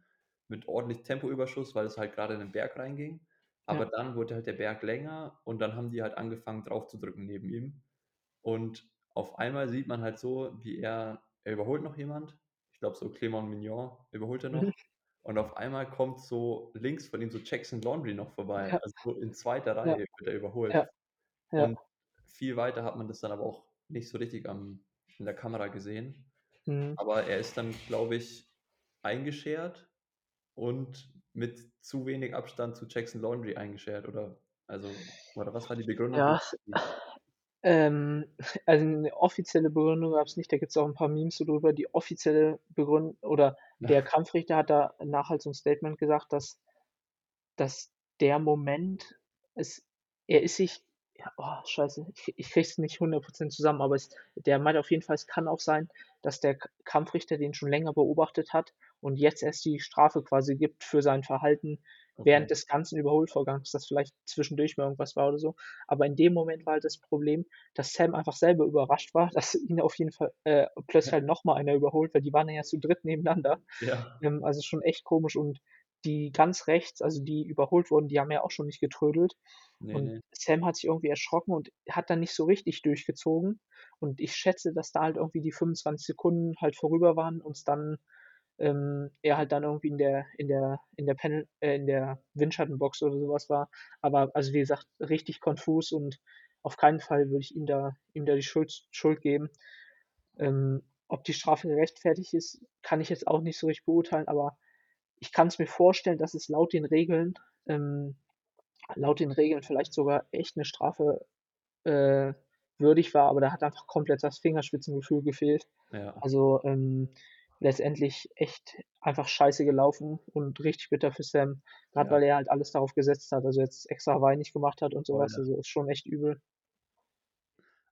S1: mit ordentlich Tempoüberschuss, weil es halt grade in den Berg reinging. Aber
S2: Ja.
S1: dann wurde halt der Berg länger und dann haben die halt angefangen draufzudrücken neben ihm. Und auf einmal sieht man halt so, wie er er überholt noch jemand. Ich glaube, so Clément Mignon überholt er noch.
S2: Mhm.
S1: Und auf einmal kommt so links von ihm so Jackson Laundry noch vorbei.
S2: Ja.
S1: Also, so in 2.
S2: Ja.
S1: Reihe wird er überholt.
S2: Ja. Ja.
S1: Und viel weiter hat man das dann aber auch nicht so richtig am in der Kamera gesehen.
S2: Mhm.
S1: Aber er ist dann, glaube ich, eingeschert und mit zu wenig Abstand zu Jackson Laundry eingeschert oder also oder was war die Begründung
S2: Ja? Ähm, also 'ne offizielle Begründung gab's nicht. Da gibt's auch 'n paar Memes so drüber. Die offizielle Begrün oder der Kampfrichter hat danach halt so 'n Statement gesagt, dass dass der Moment es er ist sich ja, oh, Scheiße, ich ich kriege es nicht 100 % zusammen, aber es der meinte auf jeden Fall, es kann auch sein, dass der Kampfrichter den schon länger beobachtet hat und jetzt erst die Strafe quasi gibt für sein Verhalten
S1: Okay.
S2: während des ganzen Überholvorgangs, dass vielleicht zwischendurch mal irgendwas war oder so. Aber in dem Moment war halt das Problem, dass Sam einfach selber überrascht war, dass ihn auf jeden Fall, äh, plötzlich halt noch mal einer überholt, weil die waren ja zu dritt nebeneinander.
S1: Ja.
S2: Ähm, also, schon echt komisch und die ganz rechts, also, die überholt wurden, die haben ja auch schon nicht getrödelt.
S1: Ne,
S2: Und
S1: ne.
S2: Sam hat sich irgendwie erschrocken und hat dann nicht so richtig durchgezogen. Und ich schätze, dass da halt irgendwie die 25 Sekunden halt vorüber waren und dann ähm, er halt dann irgendwie in der in der in der Panel äh, in der Windschattenbox oder so was war. Aber also, wie gesagt, richtig konfus und auf keinen Fall würde ich ihm da ihm da die Schuld Schuld geben. Ähm, ob die Strafe gerechtfertigt ist, kann ich jetzt auch nicht so richtig beurteilen, aber ich kann's mir vorstellen, dass es laut den Regeln ähm, laut den Regeln vielleicht sogar echt 'ne Strafe, äh, würdig war, aber da hat einfach komplett das Fingerspitzengefühl gefehlt.
S1: Ja.
S2: Also, ähm, letztendlich echt einfach scheiße gelaufen und richtig bitter für Sam, grad
S1: Ja.
S2: weil er halt alles darauf gesetzt hat, also, jetzt extra Hawaii nicht gemacht hat und so
S1: Voll,
S2: was,
S1: ja.
S2: also, ist schon echt übel.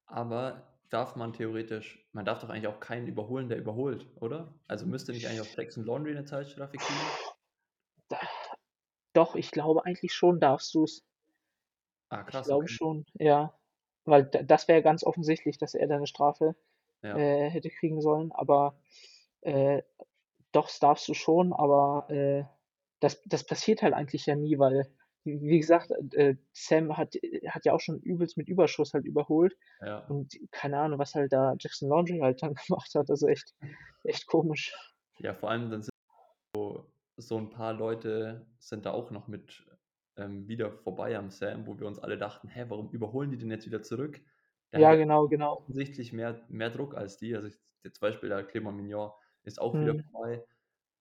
S1: Aber darf man theoretisch man darf doch eigentlich auch keinen überholen, der überholt, oder? Also, müsste nicht eigentlich auch Jackson Laundry 'ne Zeitstrafe kriegen?
S2: Doch, ich glaube, eigentlich schon darfst du's.
S1: Ah,
S2: Ich
S1: krass,
S2: glaube
S1: okay.
S2: schon, ja. Weil das wäre ganz offensichtlich, dass er da 'ne Strafe,
S1: Ja.
S2: äh, hätte kriegen sollen, aber, äh, doch, das darfst du schon, aber, äh, das das passiert halt eigentlich ja nie, weil, wie gesagt, äh, Sam hat hat ja auch schon übelst mit Überschuss halt überholt
S1: Ja.
S2: und keine Ahnung, was halt da Jackson Laundry halt dann gemacht hat, also, echt echt komisch.
S1: Ja, vor allem dann sind so so 'n paar Leute sind da auch noch mit, ähm, wieder vorbei am Sam, wo wir uns alle dachten: „Hä, warum überholen die den jetzt wieder zurück?“ Der
S2: Ja, genau, genau.
S1: offensichtlich mehr mehr Druck als die. Also, jetzt zum Beispiel der Clément Mignon ist auch wieder
S2: Mhm.
S1: vorbei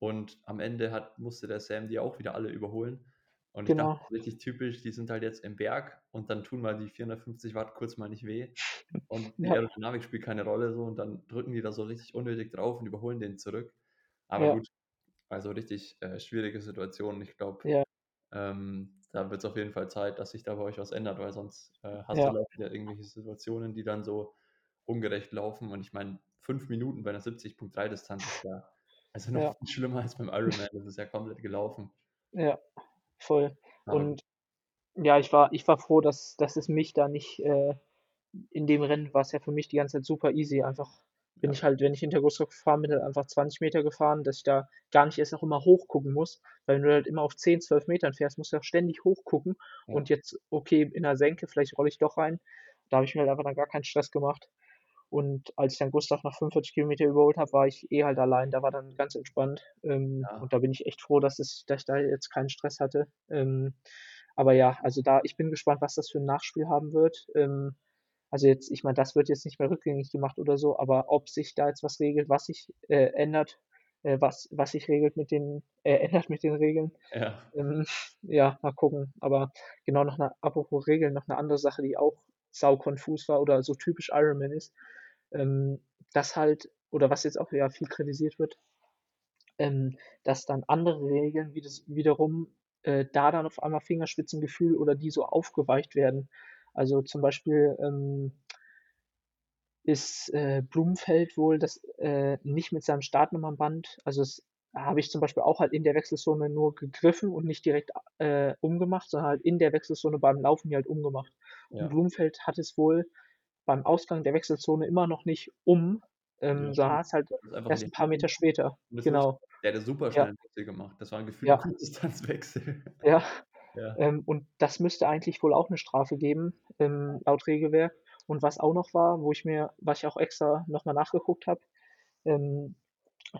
S1: und am Ende hat musste der Sam die auch wieder alle überholen. Und ich dachte,
S2: Genau.
S1: richtig typisch, die sind halt jetzt im Berg und dann tun mal die 450 Watt kurz mal nicht weh und die
S2: Ja.
S1: Aerodynamik spielt keine Rolle so und dann drücken die da so richtig unnötig drauf und überholen den zurück. Aber
S2: Ja.
S1: gut, also, richtig, äh, schwierige Situation. Ich glaube,
S2: Ja.
S1: ähm, da wird's auf jeden Fall Zeit, dass sich da bei euch was ändert, weil sonst, äh, hast du
S2: Ja.
S1: da wieder irgendwelche Situationen, die dann so ungerecht laufen. Und ich meine, 5 Minuten bei 'ner 70.3 Distanz ist ja also, noch
S2: Ja.
S1: viel schlimmer als beim Ironman. Das ist ja komplett gelaufen.
S2: Ja, voll.
S1: Aber
S2: Und. Ja, ich war ich war froh, dass dass es mich da nicht äh, in dem Rennen war's ja für mich die ganze Zeit super easy. Einfach bin
S1: Ja.
S2: ich halt wenn ich hinter Gustav gefahren bin, halt einfach 20 Meter gefahren, dass ich da gar nicht erst auch immer hochgucken muss. Weil wenn du halt immer auf 10, 12 Metern fährst, musst du auch ständig hochgucken
S1: Ja.
S2: und jetzt, okay, in 'ner Senke, vielleicht rolle ich doch rein. Da habe ich mir halt einfach dann gar keinen Stress gemacht. Und als ich dann Gustav nach 45 Kilometer überholt habe, war ich eh halt allein. Da war dann ganz entspannt. Ähm,
S1: Ja.
S2: und da bin ich echt froh, dass es dass ich da jetzt keinen Stress hatte. Ähm, aber ja, also da ich bin gespannt, was das für 'n Nachspiel haben wird. Ähm, also jetzt ich meine, das wird jetzt nicht mehr rückgängig gemacht oder so, aber ob sich da jetzt was regelt, was sich, äh, ändert, äh, was was sich regelt mit den äh, ändert mit den Regeln,
S1: Ja.
S2: ähm, ja, mal gucken. Aber genau noch 'ne apropos Regeln, noch 'ne andere Sache, die auch saukonfus war oder so typisch Ironman ist, ähm, dass halt oder was jetzt auch ja viel kritisiert wird ähm, dass dann andere Regeln wie das wiederum, äh, da dann auf einmal Fingerspitzengefühl oder die so aufgeweicht werden. Also, zum Beispiel, ähm ist, äh, Blumfeld wohl das äh, nicht mit seinem Startnummernband also, das habe ich zum Beispiel auch halt in der Wechselzone nur gegriffen und nicht direkt, äh, umgemacht, sondern halt in der Wechselzone beim Laufen die halt umgemacht. Und
S1: Ja.
S2: Blumfeld hat es wohl beim Ausgang der Wechselzone immer noch nicht um, ähm,
S1: Ja,
S2: sondern hat's halt erst 'n paar Meter später. Genau.
S1: der hat ja super
S2: Ja.
S1: schnellen Wechsel gemacht. Das war 'n gefühlter
S2: Ja.
S1: Kurzdistanzwechsel.
S2: Ja,
S1: Ja.
S2: ähm, und das müsste eigentlich wohl auch 'ne Strafe geben, ähm, laut Regelwerk. Und was auch noch war, wo ich mir was ich auch extra noch mal nachgeguckt habe, ähm,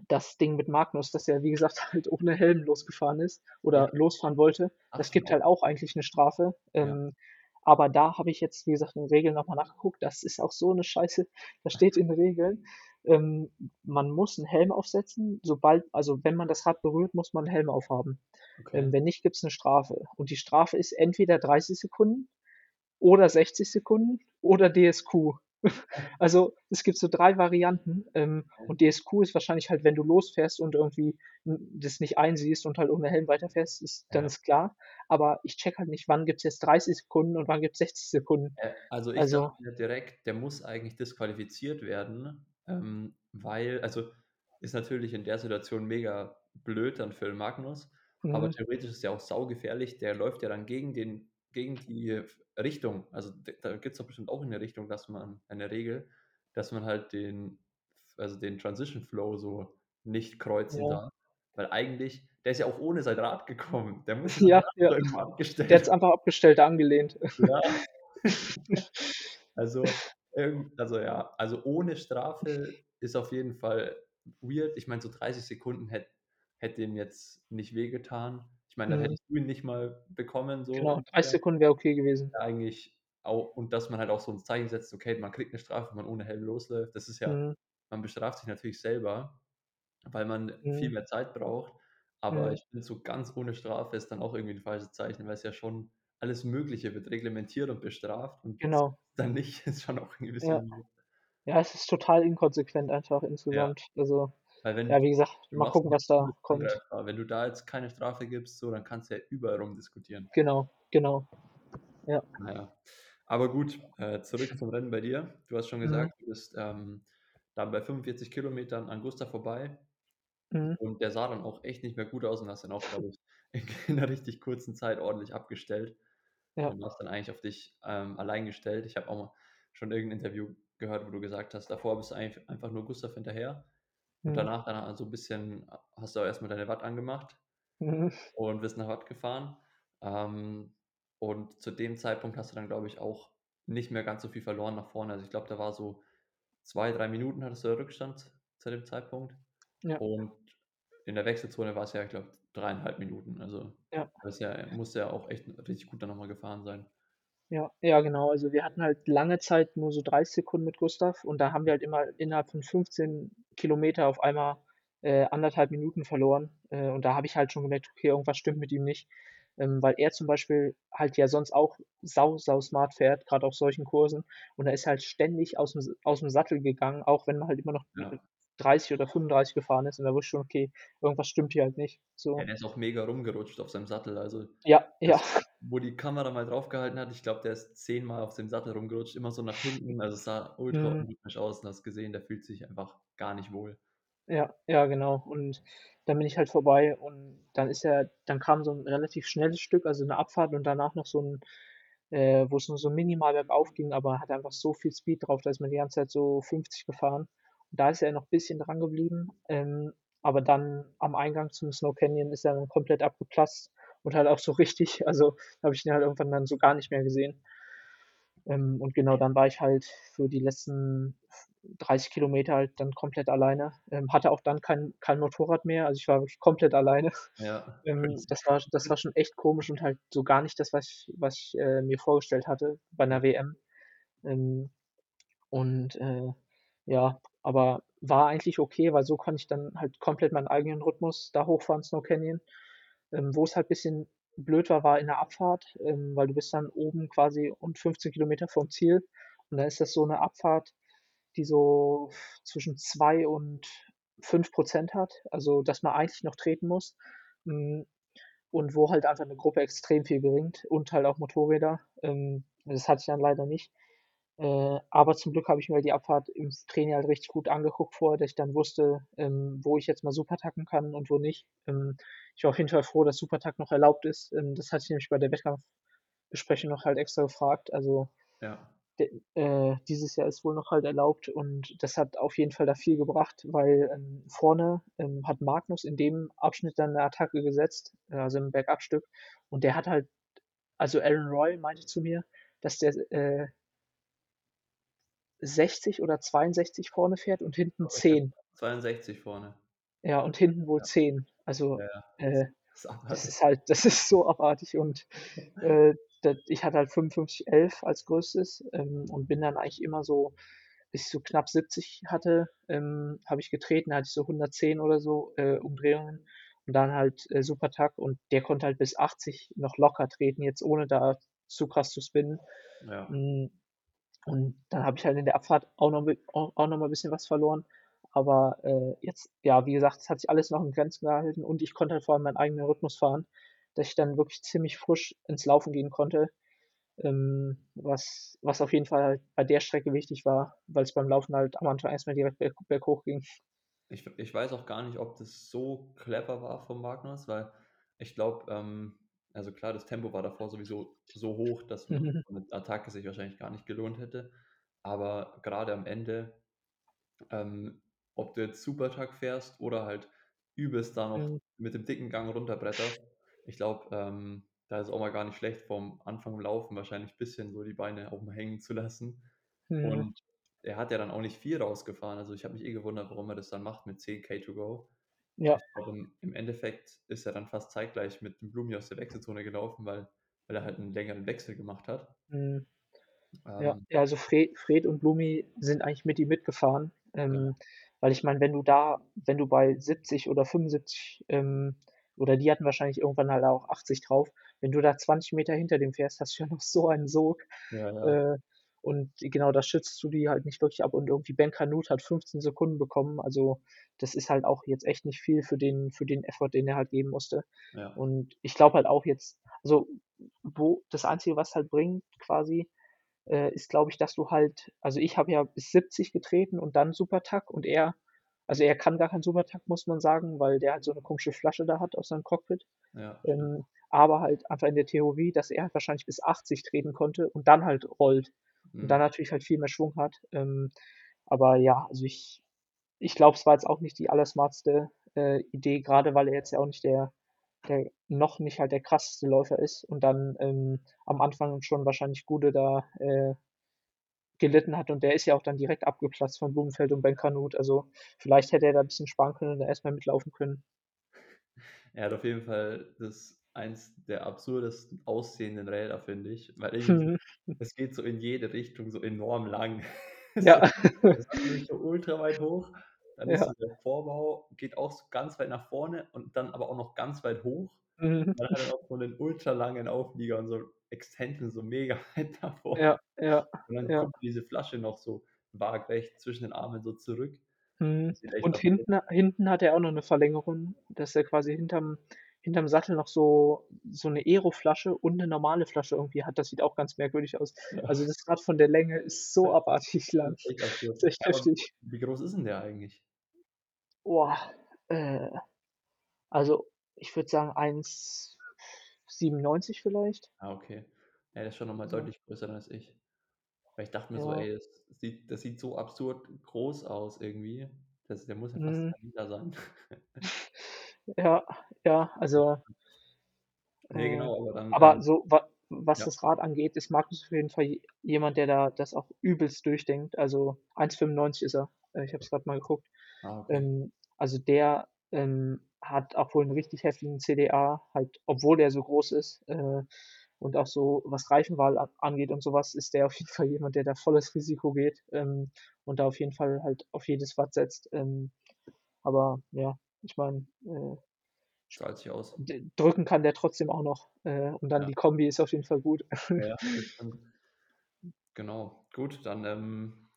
S2: das Ding mit Magnus, dass er, wie gesagt, halt ohne Helm losgefahren ist
S1: Ja.
S2: oder losfahren wollte.
S1: Ach
S2: Das gibt halt auch eigentlich 'ne Strafe.
S1: Ja.
S2: Ähm, aber da habe ich jetzt, wie gesagt, in den Regeln noch mal nachgeguckt. Das ist auch so 'ne Scheiße. Da steht in den Regeln, ähm, man muss 'n Helm aufsetzen, sobald also, wenn man das Rad berührt, muss man 'n Helm aufhaben.
S1: Okay.
S2: Ähm, wenn nicht, gibt's 'ne Strafe. Und die Strafe ist entweder 30 Sekunden oder 60 Sekunden oder DSQ. Also, es gibt so 3 Varianten, ähm, und DSQ ist wahrscheinlich halt, wenn du losfährst und irgendwie das nicht einsiehst und halt ohne Helm weiterfährst, ist dann
S1: Ja.
S2: ist klar. Aber ich checke halt nicht, wann gibt's jetzt 30 Sekunden und wann gibt's 60 Sekunden.
S1: Äh, also, ich
S2: Also
S1: mir direkt, der muss eigentlich disqualifiziert werden, ähm, weil also, ist natürlich in der Situation mega blöd dann für Magnus, aber
S2: Mhm.
S1: theoretisch ist ja auch saugefährlich. Der läuft ja dann gegen den gegen die Richtung. Also, da gibt's doch bestimmt auch in der Richtung, dass man eine Regel, dass man halt den also, den Transition Flow so nicht kreuzen
S2: Ja.
S1: darf. Weil eigentlich der ist ja auch ohne sein Rad gekommen. Der muss
S2: Ja, ja.
S1: abgestellt
S2: Der hat's einfach abgestellt, angelehnt.
S1: Ja. Also, also, ja, also, ohne Strafe ist auf jeden Fall weird. Ich meine, so 30 Sekunden hätt hätte ihm jetzt nicht wehgetan. Ich meine, dann
S2: Mhm.
S1: hättest du ihn nicht mal bekommen so
S2: Genau, 30
S1: ungefähr.
S2: Sekunden wäre okay gewesen.
S1: Eigentlich au und dass man halt auch so 'n Zeichen setzt, okay, man kriegt 'ne Strafe, wenn man ohne Helm losläuft. Das ist ja
S2: Mhm.
S1: man bestraft sich natürlich selber, weil man viel
S2: Mhm.
S1: mehr Zeit braucht. Aber
S2: Mhm.
S1: ich finde, so ganz ohne Strafe ist dann auch irgendwie 'n falsches Zeichen, weil's ja schon alles Mögliche wird reglementiert und bestraft und
S2: Genau.
S1: dann nicht, ist schon auch
S2: Ja.
S1: bisschen weird.
S2: Ja, es ist total inkonsequent einfach
S1: Ja.
S2: insgesamt. Also,
S1: Weil wenn
S2: ja, wie gesagt, mal gucken, was da kommt.
S1: Wenn du da jetzt keine Strafe gibst, so, dann kannst du ja überall rumdiskutieren.
S2: Genau, genau. Ja.
S1: Na ja. Aber gut, äh, zurück zum Rennen bei dir. Du hast schon
S2: Mhm.
S1: gesagt, du bist, ähm, dann bei 45 Kilometern an Gustav vorbei
S2: Mhm.
S1: und der sah dann auch echt nicht mehr gut aus und hast dann auch, glaube ich, in 'ner richtig kurzen Zeit ordentlich abgestellt.
S2: Ja.
S1: Und warst dann eigentlich auf dich, ähm, allein gestellt. Ich habe auch mal schon irgend 'n Interview gehört, wo du gesagt hast, davor bist du einfach nur Gustav hinterher und
S2: Mhm.
S1: danach dann so 'n bisschen hast du auch erst mal deine Watt angemacht
S2: Mhm.
S1: und bist nach Watt gefahren. Ähm, und zu dem Zeitpunkt hast du dann, glaube ich, auch nicht mehr ganz so viel verloren nach vorne. Also, ich glaube, da war so 2, 3 Minuten hattest du Rückstand zu dem Zeitpunkt.
S2: Ja.
S1: Und in der Wechselzone war's ja, ich glaube, 3,5 Minuten. Also,
S2: Ja.
S1: das ja muss ja auch echt richtig gut dann noch mal gefahren sein.
S2: Ja, ja, genau. Also, wir hatten halt lange Zeit nur so 30 Sekunden mit Gustav und da haben wir halt immer innerhalb von 15 Kilometer auf einmal, äh, 1,5 Minuten verloren. Äh, und da habe ich halt schon gemerkt: „Okay, irgendwas stimmt mit ihm nicht.“ Ähm, weil er zum Beispiel halt ja sonst auch sau, sau smart fährt, grad auf solchen Kursen. Und er ist halt ständig aus'm S aus'm Sattel gegangen, auch wenn man halt immer noch
S1: Ja.
S2: 30 oder 35 gefahren ist. Und da wusste ich schon: „Okay, irgendwas stimmt hier halt nicht“,
S1: Ja,
S2: so.
S1: der ist auch mega rumgerutscht auf seinem Sattel. Also,
S2: Ja, ja.
S1: wo die Kamera mal draufgehalten hat, ich glaube, der ist zehnmal auf dem Sattel rumgerutscht, immer so nach hinten. Also, es sah ultra
S2: Mhm.
S1: aus und hast gesehen, der fühlt sich einfach gar nicht wohl.
S2: Ja, ja, genau. Und dann bin ich halt vorbei und dann ist ja dann kam so 'n relativ schnelles Stück, also 'ne Abfahrt und danach noch so 'n äh, wo's nur so minimal bergauf ging, aber hatte einfach so viel Speed drauf, da ist man die ganze Zeit so 50 gefahren. Da ist er noch bisschen dran geblieben, ähm, aber dann am Eingang zum Snow Canyon ist er dann komplett abgeplatzt und halt auch so richtig. Also, habe ich den halt irgendwann dann so gar nicht mehr gesehen. Ähm, und genau, dann war ich halt für die letzten 30 Kilometer halt dann komplett alleine. Ähm, hatte auch dann kein kein Motorrad mehr, also ich war wirklich komplett alleine.
S1: Ja,
S2: Ähm, das war das war schon echt komisch und halt so gar nicht das, was ich was ich, äh, mir vorgestellt hatte bei 'ner WM. Ähm, und, äh, ja, aber war eigentlich okay, weil so konnte ich dann halt komplett meinen eigenen Rhythmus da hochfahren, Snow Canyon. Ähm, wo's halt bisschen blöd war, war in der Abfahrt, ähm, weil du bist dann oben quasi und 15 Kilometer vom Ziel und dann ist das so 'ne Abfahrt, die so zwischen 2 und 5% hat, also dass man eigentlich noch treten muss, hm, und wo halt einfach 'ne Gruppe extrem viel bringt und halt auch Motorräder. Ähm, das hatte ich dann leider nicht. Äh, aber zum Glück habe ich mir die Abfahrt im Training halt richtig gut angeguckt vorher, dass ich dann wusste, ähm, wo ich jetzt mal Supertacken kann und wo nicht. Ähm, ich war auf jeden Fall froh, dass Supertack noch erlaubt ist. Ähm, das hatte ich nämlich bei der Wettkampfbesprechung noch halt extra gefragt. Also,
S1: Ja.
S2: d äh, dieses Jahr ist wohl noch halt erlaubt und das hat auf jeden Fall da viel gebracht, weil, ähm, vorne, ähm, hat Magnus in dem Abschnitt dann 'ne Attacke gesetzt, also im Bergabstück und der hat halt also Aaron Roy meinte zu mir, dass der, äh 60 oder 62 vorne fährt und hinten
S1: Oh, ich habe
S2: 10.
S1: 62 vorne.
S2: Ja, und hinten wohl
S1: Ja.
S2: 10. Also,
S1: Ja, ja, das
S2: äh,
S1: ist
S2: das ist halt das ist so abartig und, äh, d ich hatte halt 55,11 als Größtes, ähm, und bin dann eigentlich immer so bis ich so knapp 70 hatte, ähm, habe ich getreten, da hatte ich so 110 oder so, äh, Umdrehungen und dann halt, äh, Supertack und der konnte halt bis 80 noch locker treten, jetzt ohne da zu krass zu spinnen.
S1: Ja.
S2: Und dann habe ich halt in der Abfahrt auch noch auch auch noch mal bisschen was verloren. Aber, äh, jetzt ja, wie gesagt, es hat sich alles noch in Grenzen gehalten und ich konnte halt vor allem meinen eigenen Rhythmus fahren, dass ich dann wirklich ziemlich frisch ins Laufen gehen konnte, ähm, was was auf jeden Fall halt bei der Strecke wichtig war, weil's beim Laufen halt am Anfang erst mal direkt berg berghoch ging.
S1: Ich ich weiß auch gar nicht, ob das so clever war von Magnus, weil ich glaube, ähm also klar, das Tempo war davor sowieso so hoch, dass
S2: Mhm.
S1: 'ne Attacke sich wahrscheinlich gar nicht gelohnt hätte. Aber grade am Ende, ähm, ob du jetzt Supertack fährst oder halt übelst da noch
S2: Mhm.
S1: mit dem dicken Gang runterbretterst, ich glaube, ähm, da ist auch mal gar nicht schlecht, vorm Anfang Laufen wahrscheinlich bisschen so die Beine auch mal hängen zu lassen.
S2: Mhm.
S1: Und er hat ja dann auch nicht viel rausgefahren. Also, ich habe mich eh gewundert, warum er das dann macht mit 10 K to go.
S2: Ja.
S1: Glaube, im im Endeffekt ist er dann fast zeitgleich mit dem Blumi aus der Wechselzone gelaufen, weil weil er halt 'n längeren Wechsel gemacht hat.
S2: Mhm. Ja,
S1: Ähm
S2: ja, also Fre Fred und Blumi sind eigentlich mit ihm mitgefahren,
S1: Ja.
S2: ähm, weil ich meine, wenn du da wenn du bei 70 oder 75, ähm oder die hatten wahrscheinlich irgendwann halt auch 80 drauf, wenn du da 20 Meter hinter dem fährst, hast du ja noch so einen Sog.
S1: Ja, ja.
S2: Äh, und genau, da schützt du die halt nicht wirklich ab und irgendwie Ben Kanute hat 15 Sekunden bekommen. Also, das ist halt auch jetzt echt nicht viel für den für den Effort, den er halt geben musste.
S1: Ja.
S2: Und ich glaube halt auch jetzt also, wo das Einzige, was halt bringt quasi, äh, ist, glaube ich, dass du halt also, ich habe ja bis 70 getreten und dann Supertack und er also, er kann gar keinen Supertack, muss man sagen, weil der halt so 'ne komische Flasche da hat aus seinem Cockpit.
S1: Ja.
S2: Ähm, aber halt einfach in der Theorie, dass er halt wahrscheinlich bis 80 treten konnte und dann halt rollt und dann
S1: Mhm.
S2: natürlich halt viel mehr Schwung hat. Ähm, aber ja, also, ich ich glaube, es war jetzt auch nicht die allersmarteste, äh, Idee, grade weil er jetzt ja auch nicht der der noch nicht halt der krasseste Läufer ist und dann, ähm, am Anfang schon wahrscheinlich Gude da, äh, gelitten hat und der ist ja auch dann direkt abgeplatzt von Blummenfelt und Ben Kanute. Also, vielleicht hätte er da bisschen sparen können und erst mal mitlaufen können.
S1: Er hat auf jeden Fall das eins der absurdesten aussehenden Räder, finde ich, weil irgendwie
S2: Mhm.
S1: es geht so in jede Richtung so enorm lang.
S2: Ja.
S1: das ist nämlich so ultraweit hoch, dann ist
S2: Ja.
S1: so der Vorbau geht auch so ganz weit nach vorne und dann aber auch noch ganz weit hoch.
S2: Mhm.
S1: Dann hat er noch so 'nen ultralangen Auflieger und so Extension so mega weit nach vorne.
S2: Ja, ja,
S1: Und dann
S2: ja.
S1: kommt diese Flasche noch so waagerecht zwischen den Armen so zurück.
S2: Mhm. Und hinten hinten hat er auch noch 'ne Verlängerung, dass er quasi hinterm hinterm Sattel noch so so 'ne Aero-Flasche und 'ne normale Flasche irgendwie hat. Das sieht auch ganz merkwürdig aus.
S1: Ja.
S2: Also, das Rad von der Länge ist so abartig lang.
S1: Das ist echt
S2: heftig.
S1: wie groß ist 'n der eigentlich?
S2: boah, äh, also ich würde sagen 1,97 vielleicht.
S1: Ah, okay. Ja, der ist schon noch mal
S2: Ja.
S1: deutlich größer als ich. Weil ich dachte mir so:
S2: Ja.
S1: „Ey, das sieht das sieht so absurd groß aus irgendwie. Das der muss ja fast
S2: Mhm.
S1: 2 Meter sein.“
S2: Ja, ja, also
S1: Ne,
S2: äh,
S1: genau, aber dann,
S2: aber
S1: ähm
S2: so wa was
S1: ja.
S2: das Rad angeht, ist Markus auf jeden Fall jemand, der da das auch übelst durchdenkt. Also 1,95 ist er. Äh, ich habe es grad mal geguckt.
S1: Ah, okay.
S2: Ähm, also der, ähm, hat auch wohl 'n richtig heftigen CDA, halt, obwohl er so groß ist, äh, und auch so, was Reifenwahl angeht und so was, ist der auf jeden Fall jemand, der da volles Risiko geht, ähm, und da auf jeden Fall halt auf jedes Watt setzt. Ähm, aber ja, ich meine, äh
S1: Zahlt sich aus.
S2: drücken kann der trotzdem auch noch, äh, und dann
S1: Ja.
S2: die Kombi ist auf jeden Fall gut.
S1: Ja. Genau. Gut, dann, ähm,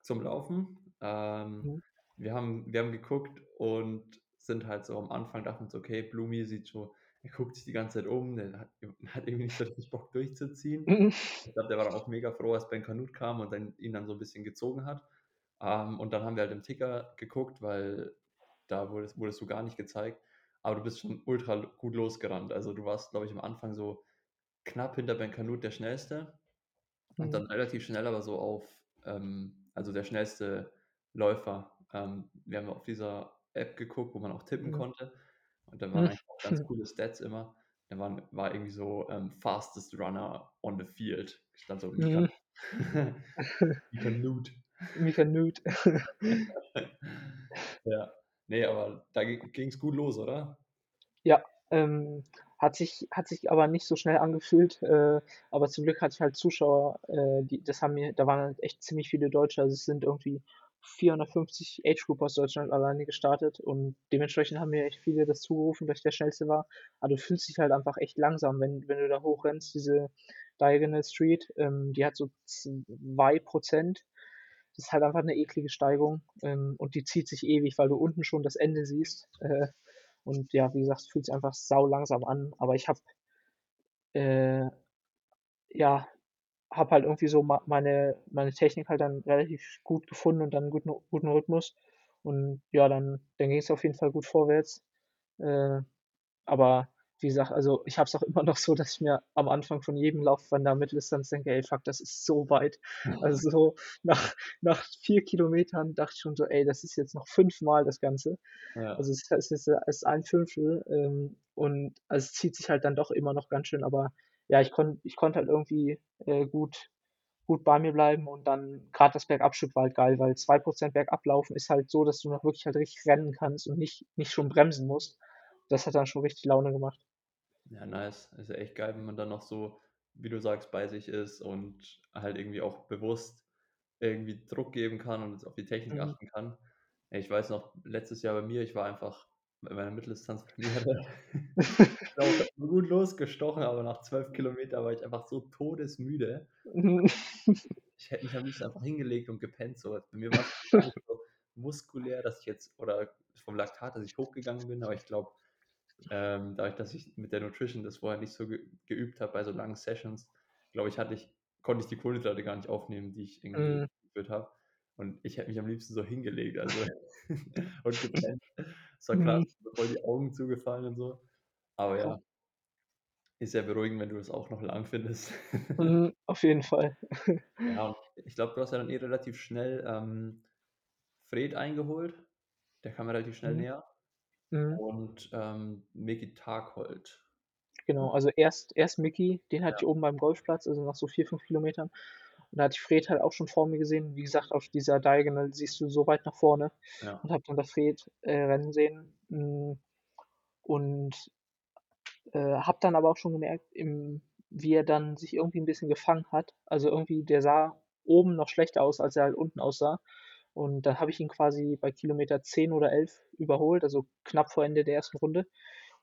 S1: zum Laufen. Ähm,
S2: Mhm.
S1: wir haben wir haben geguckt und sind halt so am Anfang dachten wir uns: „Okay, Blumi sieht so er guckt sich die ganze Zeit um, der hat hat irgendwie nicht so richtig Bock durchzuziehen.“
S2: Mhm.
S1: Ich glaube, der war dann auch mega froh, als Ben Kanute kam und dann ihn dann so 'n bisschen gezogen hat. Ähm, und dann haben wir halt im Ticker geguckt, weil da wurdest wurdest du gar nicht gezeigt, aber du bist schon ultra gut losgerannt. Also, du warst, glaube ich, am Anfang so knapp hinter Ben Kanute der Schnellste und
S2: Mhm.
S1: dann relativ schnell aber so auf ähm, also der schnellste Läufer. Ähm, wir haben auf dieser App geguckt, wo man auch tippen
S2: Mhm.
S1: konnte und da waren
S2: Mhm.
S1: eigentlich auch ganz coole Stats immer. Da waren war irgendwie so, ähm, „Fastest Runner on the Field“, stand so Mika
S2: Mhm.
S1: Mika Nute.
S2: Mika Nute.
S1: Ja. Ne, aber da gi ging's gut los, oder?
S2: Ja, ähm, hat sich hat sich aber nicht so schnell angefühlt, äh, aber zum Glück hatte ich halt Zuschauer, äh, die das haben mir da waren halt echt ziemlich viele Deutsche. Also, es sind irgendwie 450 Age Grouper aus Deutschland alleine gestartet und dementsprechend haben mir echt viele das zugerufen, dass ich der Schnellste war. Aber du fühlst dich halt einfach echt langsam, wenn wenn du da hochrennst, diese Diagonal Street, ähm, die hat so 2 %. Das ist halt einfach 'ne eklige Steigung, ähm, und die zieht sich ewig, weil du unten schon das Ende siehst. Äh, und ja, wie gesagt, es fühlt sich einfach saulangsam an, aber ich habe äh, ja, habe halt irgendwie so meine meine Technik halt dann relativ gut gefunden und dann 'n guten guten Rhythmus. Und ja, dann dann ging's auf jeden Fall gut vorwärts. Äh, aber wie gesagt, also, ich habe es auch immer noch so, dass ich mir am Anfang von jedem Lauf von der Mitteldistanz denke: „Ey, fuck, das ist so weit.“ Also, so nach nach 4 Kilometern dachte ich schon so: „Ey, das ist jetzt noch fünfmal das Ganze.“
S1: Ja.
S2: Also, es es ist ist 1/5, ähm, und also, es zieht sich halt dann doch immer noch ganz schön, aber ja, ich konn ich konnte halt irgendwie, äh, gut gut bei mir bleiben und dann grad das Bergabstück war halt geil, weil 2 % bergab laufen ist halt so, dass du noch wirklich halt richtig rennen kannst und nicht nicht schon bremsen musst. Das hat dann schon richtig Laune gemacht.
S1: Ja, nice. Ist ja echt geil, wenn man dann noch so, wie du sagst, bei sich ist und halt irgendwie auch bewusst irgendwie Druck geben kann und auf die Technik
S2: Mhm.
S1: achten kann. Ich weiß noch, letztes Jahr bei mir, ich war einfach bei meiner Mitteldistanzpremiere gut losgestochen, aber nach 12 Kilometer war ich einfach so todesmüde.
S2: Mhm.
S1: Ich hätte mich am liebsten einfach hingelegt und gepennt, so. Bei mir gar nicht so muskulär, dass ich jetzt oder vom Laktat, dass ich hochgegangen bin, aber ich glaube, ähm, dadurch, dass ich mit der Nutrition das vorher nicht so ge geübt habe bei so langen Sessions, glaube ich, hatte ich konnte ich die Kohlenhydrate gar nicht aufnehmen, die ich irgendwie
S2: Mhm.
S1: geführt habe. Und ich hätte mich am liebsten so hingelegt, also und gepennt. Es war grad
S2: Mhm.
S1: so voll die Augen zugefallen und so. Aber
S2: Ja.
S1: Ist ja beruhigend, wenn du das auch noch lang findest.
S2: Mhm, auf jeden Fall.
S1: Ja, ich glaube, du hast ja dann eh relativ schnell, ähm, Fred eingeholt. Der kam relativ schnell
S2: Mhm.
S1: näher.
S2: Mhm.
S1: Und, ähm, Micky Takholt.
S2: Genau, also erst erst Micky, den hatte
S1: Ja.
S2: ich oben beim Golfplatz, also nach so 4, 5 Kilometern. Und da hatte ich Fred halt auch schon vor mir gesehen. Wie gesagt, auf dieser Diagonal siehst du so weit nach vorne
S1: Ja.
S2: und habe dann das Fred, äh, rennen sehen. Hm, und, äh, habe dann aber auch schon gemerkt, im wie er dann sich irgendwie 'n bisschen gefangen hat. Also, irgendwie der sah oben noch schlechter aus, als er halt unten aussah. Und dann habe ich ihn quasi bei Kilometer 10 oder 11 überholt, also knapp vor Ende der 1. Runde.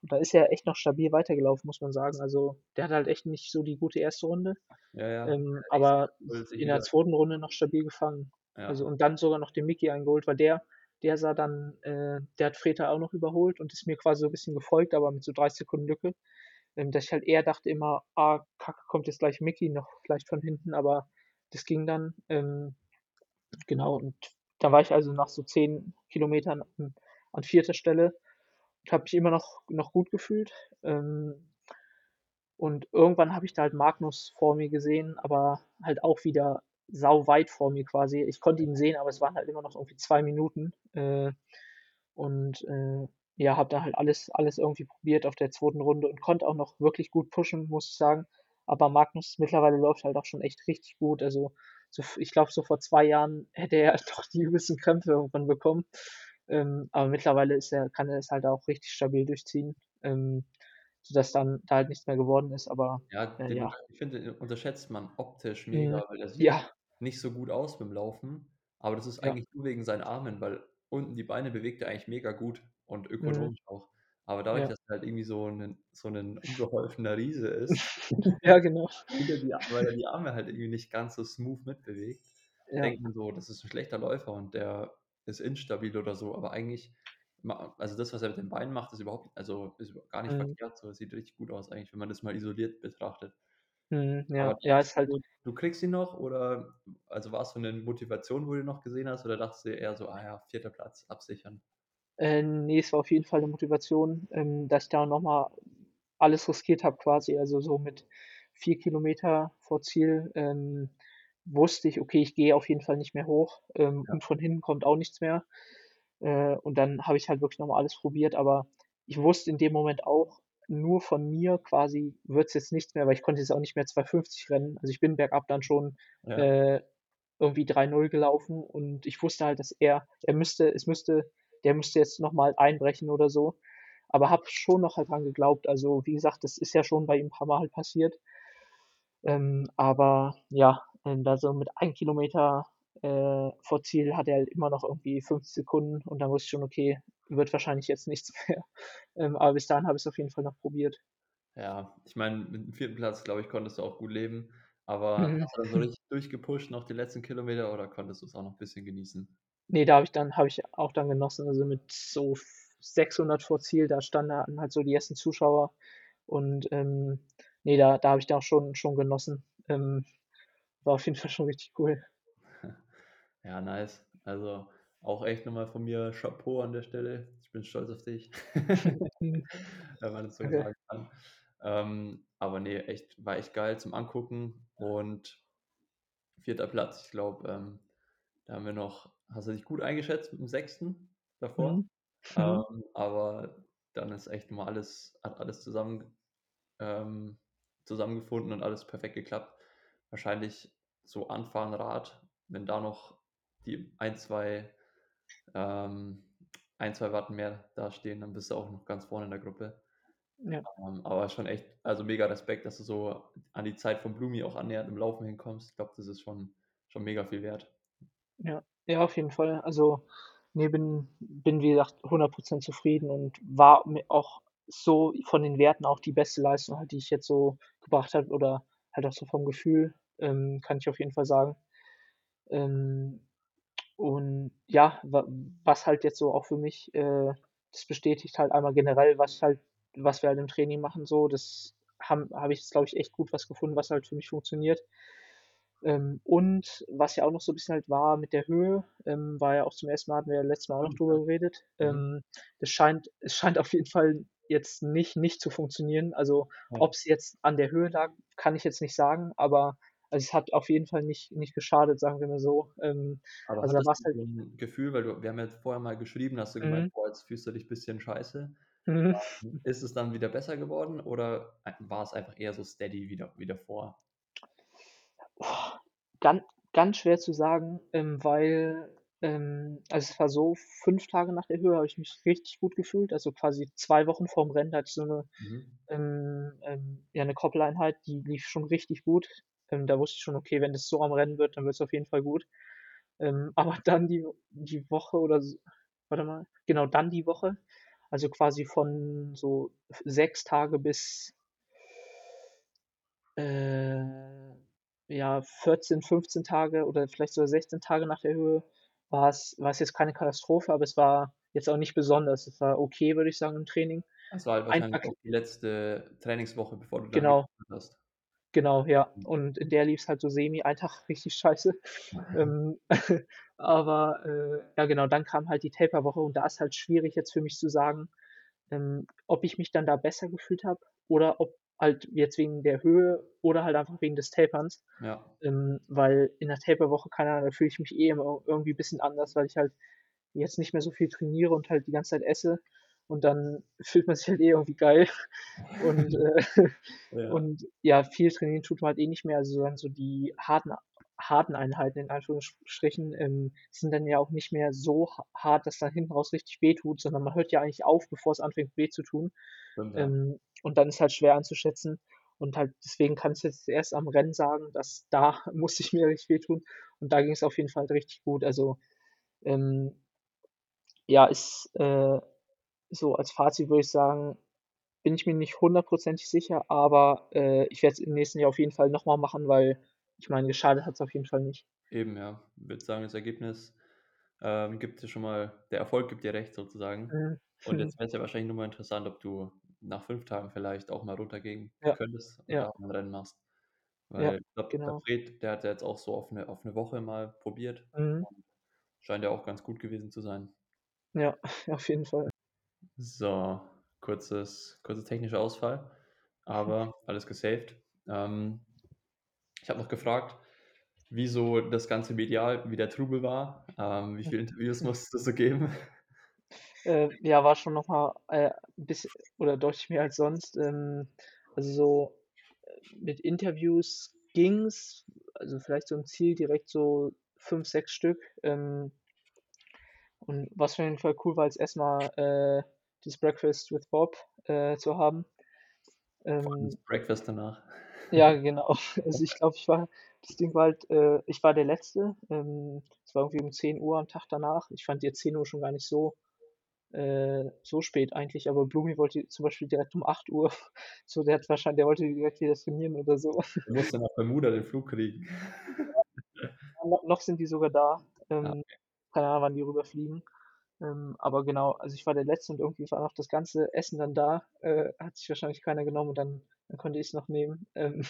S2: Und da ist er echt noch stabil weitergelaufen, muss man sagen. Also, der hatte halt echt nicht so die gute 1. Runde,
S1: Ja, ja.
S2: ähm, aber in der 2. Runde noch stabil gefangen. Also
S1: Ja.
S2: und dann sogar noch den Micky eingeholt, weil der der sah dann äh, der hat Fred da auch noch überholt und ist mir quasi so 'n bisschen gefolgt, aber mit so 30 Sekunden Lücke. Ähm, dass ich halt eher dachte immer: „Ah, Kacke, kommt jetzt gleich Micky noch vielleicht von hinten“, aber das ging dann. Ähm, genau, und da war ich also nach so 10 Kilometern, hm, an 4. Stelle und habe mich immer noch noch gut gefühlt. Ähm, und irgendwann habe ich da halt Magnus vor mir gesehen, aber halt auch wieder sauweit vor mir quasi. Ich konnte ihn sehen, aber es waren halt immer noch irgendwie 2 Minuten. Äh, und, äh, ja, habe da halt alles alles irgendwie probiert auf der zweiten Runde und konnte auch noch wirklich gut pushen, muss ich sagen. Aber Magnus mittlerweile läuft halt auch schon echt richtig gut. Also, so ich glaube, so vor 2 Jahren hätte er doch die übelsten Krämpfe irgendwann bekommen. Ähm, aber mittlerweile ist er kann er es halt auch richtig stabil durchziehen, ähm, sodass dann da halt nichts mehr geworden ist, aber,
S1: Ja,
S2: äh, ja.
S1: ich finde, den unterschätzt man optisch
S2: Mhm.
S1: mega, weil der sieht
S2: Ja.
S1: nicht so gut aus beim Laufen, aber das ist
S2: Ja.
S1: eigentlich nur wegen seinen Armen, weil unten die Beine bewegt er eigentlich mega gut und
S2: Mhm.
S1: ökonomisch auch. Aber dadurch,
S2: Ja.
S1: dass er halt irgendwie so 'nen so 'nen unbeholfener Riese ist,
S2: Ja, genau.
S1: ja weil er die Arme halt irgendwie nicht ganz so smooth mitbewegt,
S2: Ja.
S1: denkt man so, das ist 'n schlechter Läufer und der ist instabil oder so, aber eigentlich also das, was er mit den Beinen macht, ist überhaupt also, ist gar nicht
S2: Mhm.
S1: verkehrt so. Das sieht richtig gut aus eigentlich, wenn man das mal isoliert betrachtet.
S2: Mhm,
S1: Aber
S2: ja. Ja,
S1: denkst
S2: ist halt
S1: du, du kriegst ihn noch oder also war's so 'ne Motivation, wo du ihn noch gesehen hast oder dachtest du dir eher so: „Ah ja, 4. Platz, absichern?“
S2: Äh, ne, es war auf jeden Fall 'ne Motivation, ähm, dass ich da noch mal alles riskiert habe quasi. Also, so mit 4 Kilometer vor Ziel, ähm, wusste ich: „Okay, ich gehe auf jeden Fall nicht mehr hoch, ähm,
S1: Ja.
S2: und von hinten kommt auch nichts mehr.“ Äh, und dann habe ich halt wirklich noch mal alles probiert, aber ich wusste in dem Moment auch, nur von mir quasi wird's jetzt nichts mehr, weil ich konnte jetzt auch nicht mehr 2,50 rennen. Also, ich bin bergab dann schon,
S1: Ja.
S2: äh, irgendwie 3:0 gelaufen und ich wusste halt, dass er er müsste es müsste der müsste jetzt noch mal einbrechen oder so, aber habe schon noch halt dran geglaubt. Also, wie gesagt, das ist ja schon bei ihm paarmal halt passiert. Ähm, aber ja, da so mit 1 Kilometer, äh, vor Ziel hatte er halt immer noch irgendwie 50 Sekunden und dann wusste ich schon: „Okay, wird wahrscheinlich jetzt nichts mehr.“ Ähm, aber bis dahin habe ich's auf jeden Fall noch probiert.
S1: Ja, ich meine, mit dem 4. Platz, glaube ich, konntest du auch gut leben, aber
S2: Mhm.
S1: hast du dann so richtig durchgepusht noch die letzten Kilometer oder konntest du's auch noch bisschen genießen?
S2: Ne, da habe ich dann habe ich auch dann genossen, also mit so f 600 vor Ziel, da standen halt so die ersten Zuschauer und, ähm, ne, da da habe ich dann auch schon schon genossen. Ähm, war auf jeden Fall schon richtig cool.
S1: Ja, nice. Also, auch echt noch mal von mir Chapeau an der Stelle. Ich bin stolz auf dich, wenn man das so
S2: Danke.
S1: sagen kann. Ähm, aber ne, echt war echt geil zum Angucken und 4. Platz. Ich glaube, ähm, da haben wir noch hast du dich gut eingeschätzt mit dem 6. davor,
S2: Mhm. Mhm.
S1: ähm, aber dann ist echt mal alles hat alles zusammen ähm, zusammengefunden und alles perfekt geklappt. Wahrscheinlich so Anfahren Rad, wenn da noch die 1, 2 ähm, 1, 2 Watt mehr dastehen, dann bist du auch noch ganz vorne in der Gruppe.
S2: Ja.
S1: Ähm, aber schon echt also mega Respekt, dass du so an die Zeit von Blumi auch annähernd im Laufen hinkommst. Ich glaube, das ist schon schon mega viel wert.
S2: Ja. Ja, auf jeden Fall. Also, ne, bin bin, wie gesagt, 100 % zufrieden und war mir auch so von den Werten auch die beste Leistung halt, die ich jetzt so gebracht habe oder halt auch so vom Gefühl, ähm, kann ich auf jeden Fall sagen. Ähm, und ja, wa was halt jetzt so auch für mich, äh das bestätigt halt einmal generell, was halt was wir halt im Training machen so. Das haben habe ich jetzt, glaube ich, echt gut was gefunden, was halt für mich funktioniert. Ähm, und was ja auch noch so 'n bisschen halt war mit der Höhe, ähm, war ja auch zum 1. Mal hatten wir ja letztes Mal auch noch
S1: ja.
S2: drüber geredet.
S1: Mhm.
S2: Ähm, es scheint es scheint auf jeden Fall jetzt nicht nicht zu funktionieren. Also,
S1: Ja.
S2: ob's jetzt an der Höhe lag, kann ich jetzt nicht sagen, aber also, es hat auf jeden Fall nicht nicht geschadet, sagen wir mal so. Ähm,
S1: Aber
S2: also, da war's
S1: du
S2: halt
S1: so 'n Gefühl, weil du wir haben ja vorher mal geschrieben, hast du gemeint:
S2: Mhm.
S1: „Boah, jetzt fühlst du dich bisschen scheiße.“
S2: Mhm.
S1: Ist es dann wieder besser geworden oder ei war's einfach eher so steady wie da wie davor?
S2: Gan ganz schwer zu sagen, ähm, weil, ähm also, es war so, 5 Tage nach der Höhe habe ich mich richtig gut gefühlt. Also, quasi 2 Wochen vorm Rennen, hatte ich so 'ne
S1: Mhm.
S2: ähm, ähm, ja, 'ne Koppeleinheit, die lief schon richtig gut. Ähm, da wusste ich schon: „Okay, wenn das so am Rennen wird, dann wird's auf jeden Fall gut.“ Ähm, aber dann die die Woche oder s warte mal, genau, dann die Woche, also, quasi von so 6 Tage bis äh, ja, 14, 15 Tage oder vielleicht sogar 16 Tage nach der Höhe war's war's jetzt keine Katastrophe, aber es war jetzt auch nicht besonders. Es war okay, würde ich sagen, im Training.
S1: Es war halt
S2: Ein
S1: wahrscheinlich
S2: Kil
S1: die letzte Trainingswoche, bevor du
S2: Genau.
S1: hast.
S2: Genau, ja.
S1: Mhm.
S2: Und in der lief's halt so semi, ein Tag richtig scheiße. Ähm, aber, äh, ja genau, dann kam halt die Taper-Woche und da ist halt schwierig jetzt für mich zu sagen, ähm, ob ich mich dann da besser gefühlt habe oder ob halt jetzt wegen der Höhe oder halt einfach wegen des Taperns.
S1: Ja.
S2: Ähm, weil in der Taper-Woche, keine Ahnung, da fühle ich mich eh immer irgendwie bisschen anders, weil ich halt jetzt nicht mehr so viel trainiere und halt die ganze Zeit esse und dann fühlt man sich halt eh irgendwie geil. Und, äh,
S1: Ja.
S2: und ja, viel trainieren tut man halt eh nicht mehr. Also dann so die harten harten Einheiten in Anführungsstrichen, ähm, sind dann ja auch nicht mehr so ha hart, dass dann hinten raus richtig wehtut, sondern man hört ja eigentlich auf, bevor es anfängt weh zu tun.
S1: Stimmt, ja.
S2: Ähm, und dann ist halt schwer einzuschätzen. Und halt deswegen kann ich jetzt erst am Rennen sagen, dass da musste ich mir richtig wehtun und da ging's auf jeden Fall richtig gut. Also, ähm, ja, ist, äh so als Fazit würde ich sagen, bin ich mir nicht hundertprozentig sicher, aber, äh, ich werde es im nächsten Jahr auf jeden Fall noch mal machen, weil ich meine, geschadet hat's auf jeden Fall nicht.
S1: Eben, ja. Würde sagen, das Ergebnis, ähm, gibt dir schon mal der Erfolg gibt dir recht sozusagen.
S2: Mhm.
S1: Und jetzt wär's ja wahrscheinlich nur mal interessant, ob du nach 5 Tagen vielleicht auch mal runtergehen
S2: Ja,
S1: könntest und
S2: ja.
S1: da mal 'n Rennen machst.
S2: Ja,
S1: Weil ich glaube, der
S2: genau.
S1: Fred, der hat ja jetzt auch so auf 'ne auf 'ne Woche mal probiert
S2: Mhm.
S1: scheint ja auch ganz gut gewesen zu sein.
S2: Ja, auf jeden Fall.
S1: So, kurzes kurzer technischer Ausfall, aber alles gesaved. Ähm, ich habe noch gefragt, wie so das ganze medial wie der Trubel war. Ähm, wie viele Interviews musstest du so geben?
S2: Äh, ja, war schon noch mal, äh, 'n bisschen oder deutlich mehr als sonst. Ähm, also so, äh, mit Interviews ging's, also vielleicht so im Ziel direkt so 5, 6 Stück. Ähm und was auf jeden Fall cool war, ist erst mal, äh, das Breakfast with Bob, äh, zu haben.
S1: Allem das
S2: Ähm
S1: Breakfast danach.
S2: Ja, genau. Also, ich glaube, ich war das Ding war halt, äh, ich war der Letzte. Ähm, es war irgendwie um 10:00 am Tag danach. Ich fand jetzt 10:00 schon gar nicht so äh, so spät eigentlich, aber Blumi wollte zum Beispiel direkt um 8:00. So, der hat wahrscheinlich der wollte direkt wieder trainieren oder so.
S1: Du musst ja nach Bermuda den Flug kriegen.
S2: Ja, no noch sind die sogar da.
S1: Ah,
S2: Ähm,
S1: okay.
S2: keine Ahnung, wann die rüberfliegen. Ähm, aber genau, also ich war der Letzte und irgendwie war noch das ganze Essen dann da. Äh, hat sich wahrscheinlich keiner genommen und dann dann konnte ich's noch nehmen. Ähm,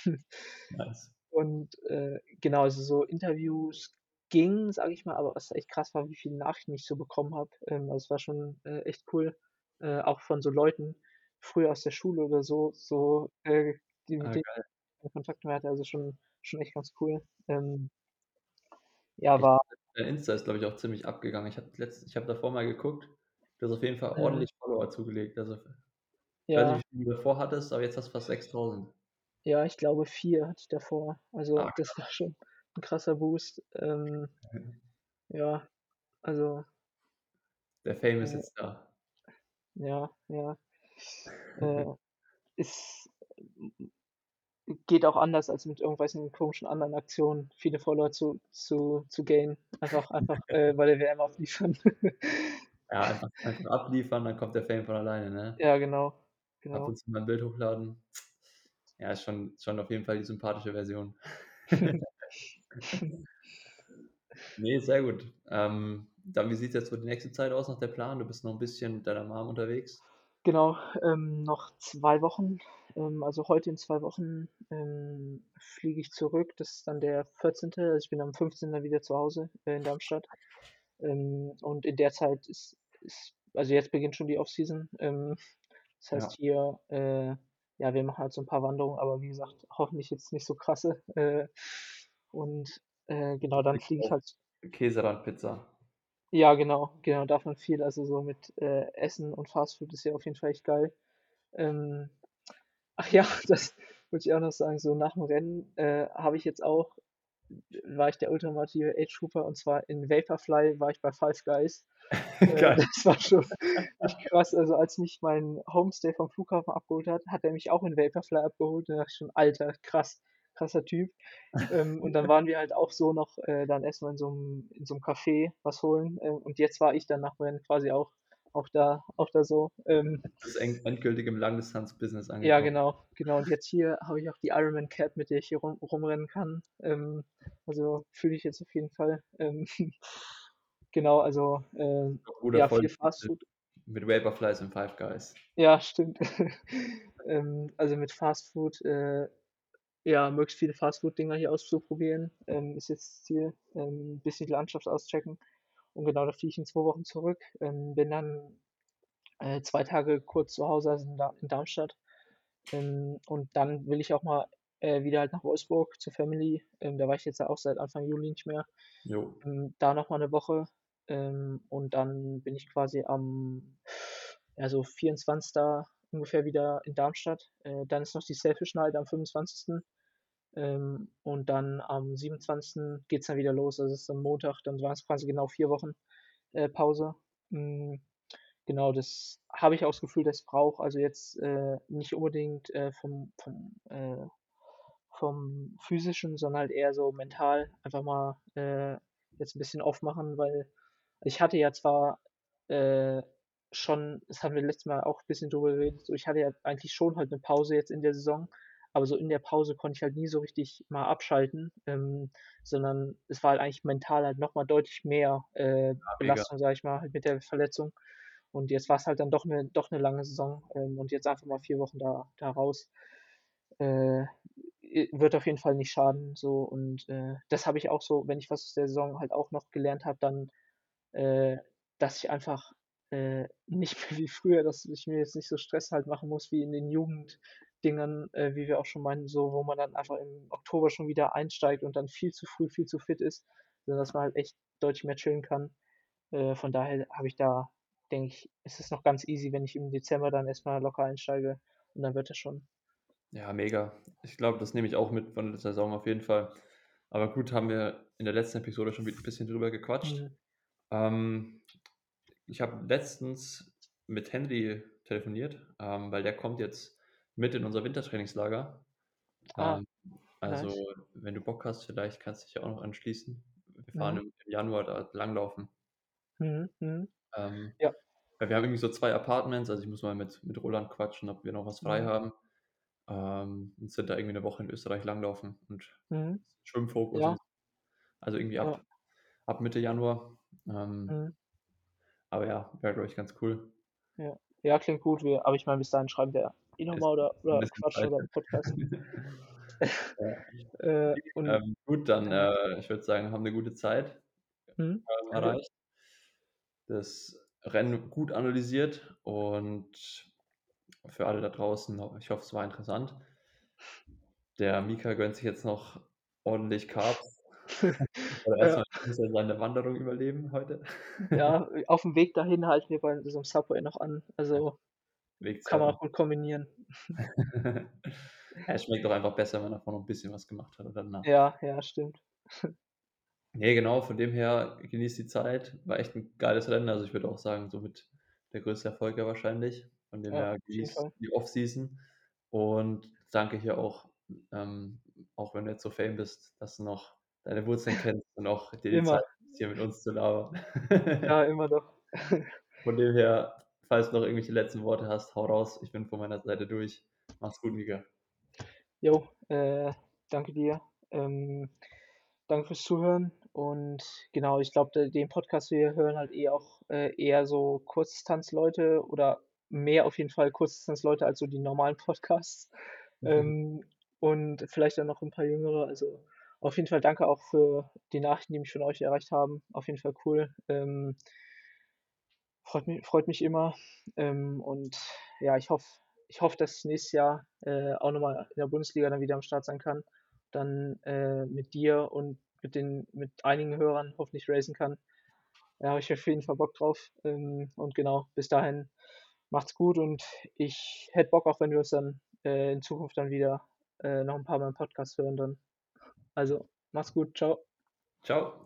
S1: Nice.
S2: und, äh, genau, also so Interviews gingen, sage ich mal, aber was echt krass war, wie viele Nachrichten ich so bekommen habe. Ähm, also es war schon, äh, echt cool, äh, auch von so Leuten früher aus der Schule oder so so, äh, die mit
S1: Ah,
S2: denen ich Kontakt mehr hatte, also schon schon echt ganz cool. Ähm ja, war
S1: dein Insta ist, glaube ich, auch ziemlich abgegangen. Ich habe ich habe davor mal geguckt. Du hast auf jeden Fall ordentlich Follower zugelegt. Also, ich weiß nicht,
S2: Ja.
S1: wie viele du davor hattest, aber jetzt hast du fast 6.000.
S2: Ja, ich glaube 4 hatte ich davor. Also,
S1: Ah,
S2: das war schon 'n krasser Boost. Ähm, ja, also
S1: Der Fame ist
S2: äh
S1: jetzt da.
S2: ja, ja. Äh, ist geht auch anders als mit irgendwelchen komischen anderen Aktionen, viele Follower zu zu zu gainen. Einfach einfach, äh, bei der WM abliefern.
S1: Ja, einfach einfach abliefern, dann kommt der Fame von alleine, ne?
S2: Ja, genau,
S1: Ab
S2: genau.
S1: und zu mal 'n Bild hochladen. Ja, ist schon schon auf jeden Fall die sympathische Version. Ne, sehr gut. Ähm, dann wie sieht's jetzt so die nächste Zeit aus noch der Plan? Du bist noch 'n bisschen mit deiner Mom unterwegs?
S2: Genau, ähm, noch 2 Wochen. Ähm, also heute in 2 Wochen, ähm, fliege ich zurück. Das ist dann der 14. Also, ich bin am 15. dann wieder zu Hause, äh, in Darmstadt. Ähm, und in der Zeit ist ist also jetzt beginnt schon die Off-Season. Ähm, das heißt
S1: Ja.
S2: hier, äh ja, wir machen halt so 'n paar Wanderungen, aber wie gesagt, hoffentlich jetzt nicht so krasse. Äh, und, äh, genau, dann fliege ich halt
S1: Käserandpizza.
S2: Ja, genau, genau, davon viel. Also so mit, äh, Essen und Fastfood ist ja auf jeden Fall echt geil. Ähm, ach ja, das wollte ich auch noch sagen, so nach'm Rennen, äh, habe ich jetzt auch war ich der ultimative Age Trooper und zwar in Vaporfly war ich bei Five Guys. Äh,
S1: Geil.
S2: das war schon echt krass. Also, als mich mein Homestay vom Flughafen abgeholt hat, hat er mich auch in Vaporfly abgeholt. Da dachte ich schon: „Alter, krass, krasser Typ.“ Ähm, und dann waren wir halt auch so noch, äh, dann erst mal in so 'm in so 'm Café was holen. Ähm, und jetzt war ich dann Rennen quasi auch auch da auch da so. Ähm
S1: Bist end endgültig im Langdistanz-Business
S2: Ja,
S1: angekommen.
S2: genau, genau. Und jetzt hier habe ich auch die Ironman Cap, mit der ich hier rum rumrennen kann. Ähm, also fühle ich jetzt auf jeden Fall. Ähm, genau, also,
S1: Bruder
S2: ja,
S1: voll
S2: viel Fastfood.
S1: mit Vaporflies und Five Guys.
S2: Ja, stimmt. Ähm, also mit Fastfood, äh ja, möglichst viele Fastfood-Dinger hier auszuprobieren, ähm, ist jetzt das Ziel. Ähm, bisschen die Landschaft auschecken. Und genau, da fliege ich in 2 Wochen zurück. Ähm, bin dann, äh, 2 Tage kurz zu Hause, also in Da in Darmstadt. Ähm, und dann will ich auch mal, äh, wieder halt nach Wolfsburg zur Family. Ähm, da war ich jetzt ja auch seit Anfang Juli nicht mehr.
S1: Jo.
S2: Ähm, da noch mal 'ne Woche, ähm, und dann bin ich quasi am, ja, so 24. ungefähr wieder in Darmstadt. Äh, dann ist noch die Selfish Night am 25. Ähm, und dann am 27. geht's dann wieder los. Also, das ist am Montag, dann waren's quasi genau 4 Wochen, äh, Pause. Hm, genau, das habe ich auch das Gefühl, dass ich brauche. Also, jetzt, äh, nicht unbedingt, äh, vom vom, äh vom Physischen, sondern halt eher so mental einfach mal, äh, jetzt 'n bisschen aufmachen, weil ich hatte ja zwar, äh, schon das hatten wir letztes Mal auch bisschen drüber geredet, so ich hatte ja eigentlich schon halt 'ne Pause jetzt in der Saison, aber so in der Pause konnte ich halt nie so richtig mal abschalten, ähm, sondern es war halt eigentlich mental halt noch mal deutlich mehr, äh,
S1: Ja, mega.
S2: Belastung, sage ich mal, halt mit der Verletzung. Und jetzt war's halt dann doch 'ne doch 'ne lange Saison, ähm, und jetzt einfach mal 4 Wochen da da raus, äh, wird auf jeden Fall nicht schaden so und, äh, das habe ich auch so wenn ich was aus der Saison halt auch noch gelernt habe, dann, äh, dass ich einfach, äh, nicht mehr wie früher, dass ich mir jetzt nicht so Stress halt machen muss wie in den Jugenddingern, äh, wie wir auch schon meinten, so, wo man dann einfach im Oktober schon wieder einsteigt und dann viel zu früh viel zu fit ist, sondern dass man halt echt deutlich mehr chillen kann. Äh, von daher habe ich da denke ich, ist es noch ganz easy, wenn ich im Dezember dann erst mal locker einsteige und dann wird das schon.
S1: Ja, mega. Ich glaube, das nehme ich auch mit von der Saison auf jeden Fall. Aber gut, haben wir in der letzten Episode schon wi bisschen drüber gequatscht.
S2: Mhm.
S1: Ähm, ich habe letztens mit Henry telefoniert, ähm, weil der kommt jetzt mit in unser Wintertrainingslager.
S2: Ah,
S1: Ähm, also,
S2: nice.
S1: wenn du Bock hast, vielleicht kannst du dich ja auch noch anschließen. Wir fahren
S2: Mhm.
S1: im im Januar da langlaufen.
S2: Mhm, mhm.
S1: Ähm,
S2: Ja.
S1: weil wir haben irgendwie so 2 Apartments, also ich muss mal mit mit Roland quatschen, ob wir noch was frei
S2: Mhm.
S1: haben. Ähm, und sind da irgendwie 'ne Woche in Österreich langlaufen und
S2: Mhm.
S1: Schwimmfokus
S2: Ja.
S1: also irgendwie
S2: Ja.
S1: ab ab Mitte Januar. Ähm
S2: Mhm.
S1: aber ja, wäre, glaube ich, ganz cool.
S2: Ja. Ja, klingt gut. Wir aber ich meine, bis dahin schreiben wir eh noch
S1: Ist
S2: mal oder oder quatschen oder podcasten.
S1: Ja.
S2: Äh, und
S1: Ähm, gut, dann, äh, ich würde sagen, haben 'ne gute Zeit,
S2: Mhm,
S1: ähm, erreicht. Das Rennen gut analysiert und für alle da draußen ich hoffe, es war interessant. Der Mika gönnt sich jetzt noch ordentlich Carbs. Oder erst
S2: Ja.
S1: muss er seine Wanderung überleben heute.
S2: Ja, äh, auf'm Weg dahin halten wir bei so 'nem Subway noch an.
S1: Ja.
S2: Also, kann man auch gut kombinieren.
S1: Ja, es schmeckt doch einfach besser, wenn man davor noch 'n bisschen was gemacht hat oder danach.
S2: Ja, ja, stimmt.
S1: Ne, genau, von dem her, genieß die Zeit. War echt 'n geiles Rennen. Also, ich würde auch sagen, somit der größte Erfolg ja wahrscheinlich. Von dem
S2: Ja,
S1: her,
S2: auf jeden
S1: genieß
S2: Fall.
S1: die Offseason und danke hier auch, ähm, auch wenn du jetzt so Fame bist, dass du noch deine Wurzeln kennst und auch dir die Zeit
S2: Immer.
S1: nimmst, hier mit uns zu labern.
S2: Ja, immer doch.
S1: Von dem her, falls du noch irgendwelche letzten Worte hast, hau raus. Ich bin von meiner Seite durch. Mach's gut, Mika.
S2: Jo, äh, danke dir. Ähm, danke fürs Zuhören und genau, ich glaube, de den Podcast hier hören halt eh auch, äh, eher so Kurzdistanzleute oder mehr auf jeden Fall Kurzdistanzleute als so die normalen Podcasts. Ähm, und vielleicht auch noch 'n paar Jüngere. Also, auf jeden Fall danke auch für die Nachrichten, die mich von euch erreicht haben. Auf jeden Fall cool. Ähm freut mi freut mich immer. Ähm, und ja, ich hoffe ich hoffe, dass ich nächstes Jahr, äh, auch noch mal in der Bundesliga dann wieder am Start sein kann. Dann, äh, mit dir und mit den mit einigen Hörern hoffentlich racen kann. Da habe ich auf jeden Fall Bock drauf. Ähm, und genau, bis dahin macht's gut und ich hätte Bock, auch wenn wir uns dann, äh, in Zukunft dann wieder, äh, noch 'n paar Mal im Podcast hören dann. Also, mach's gut. Tschau.
S1: Tschau.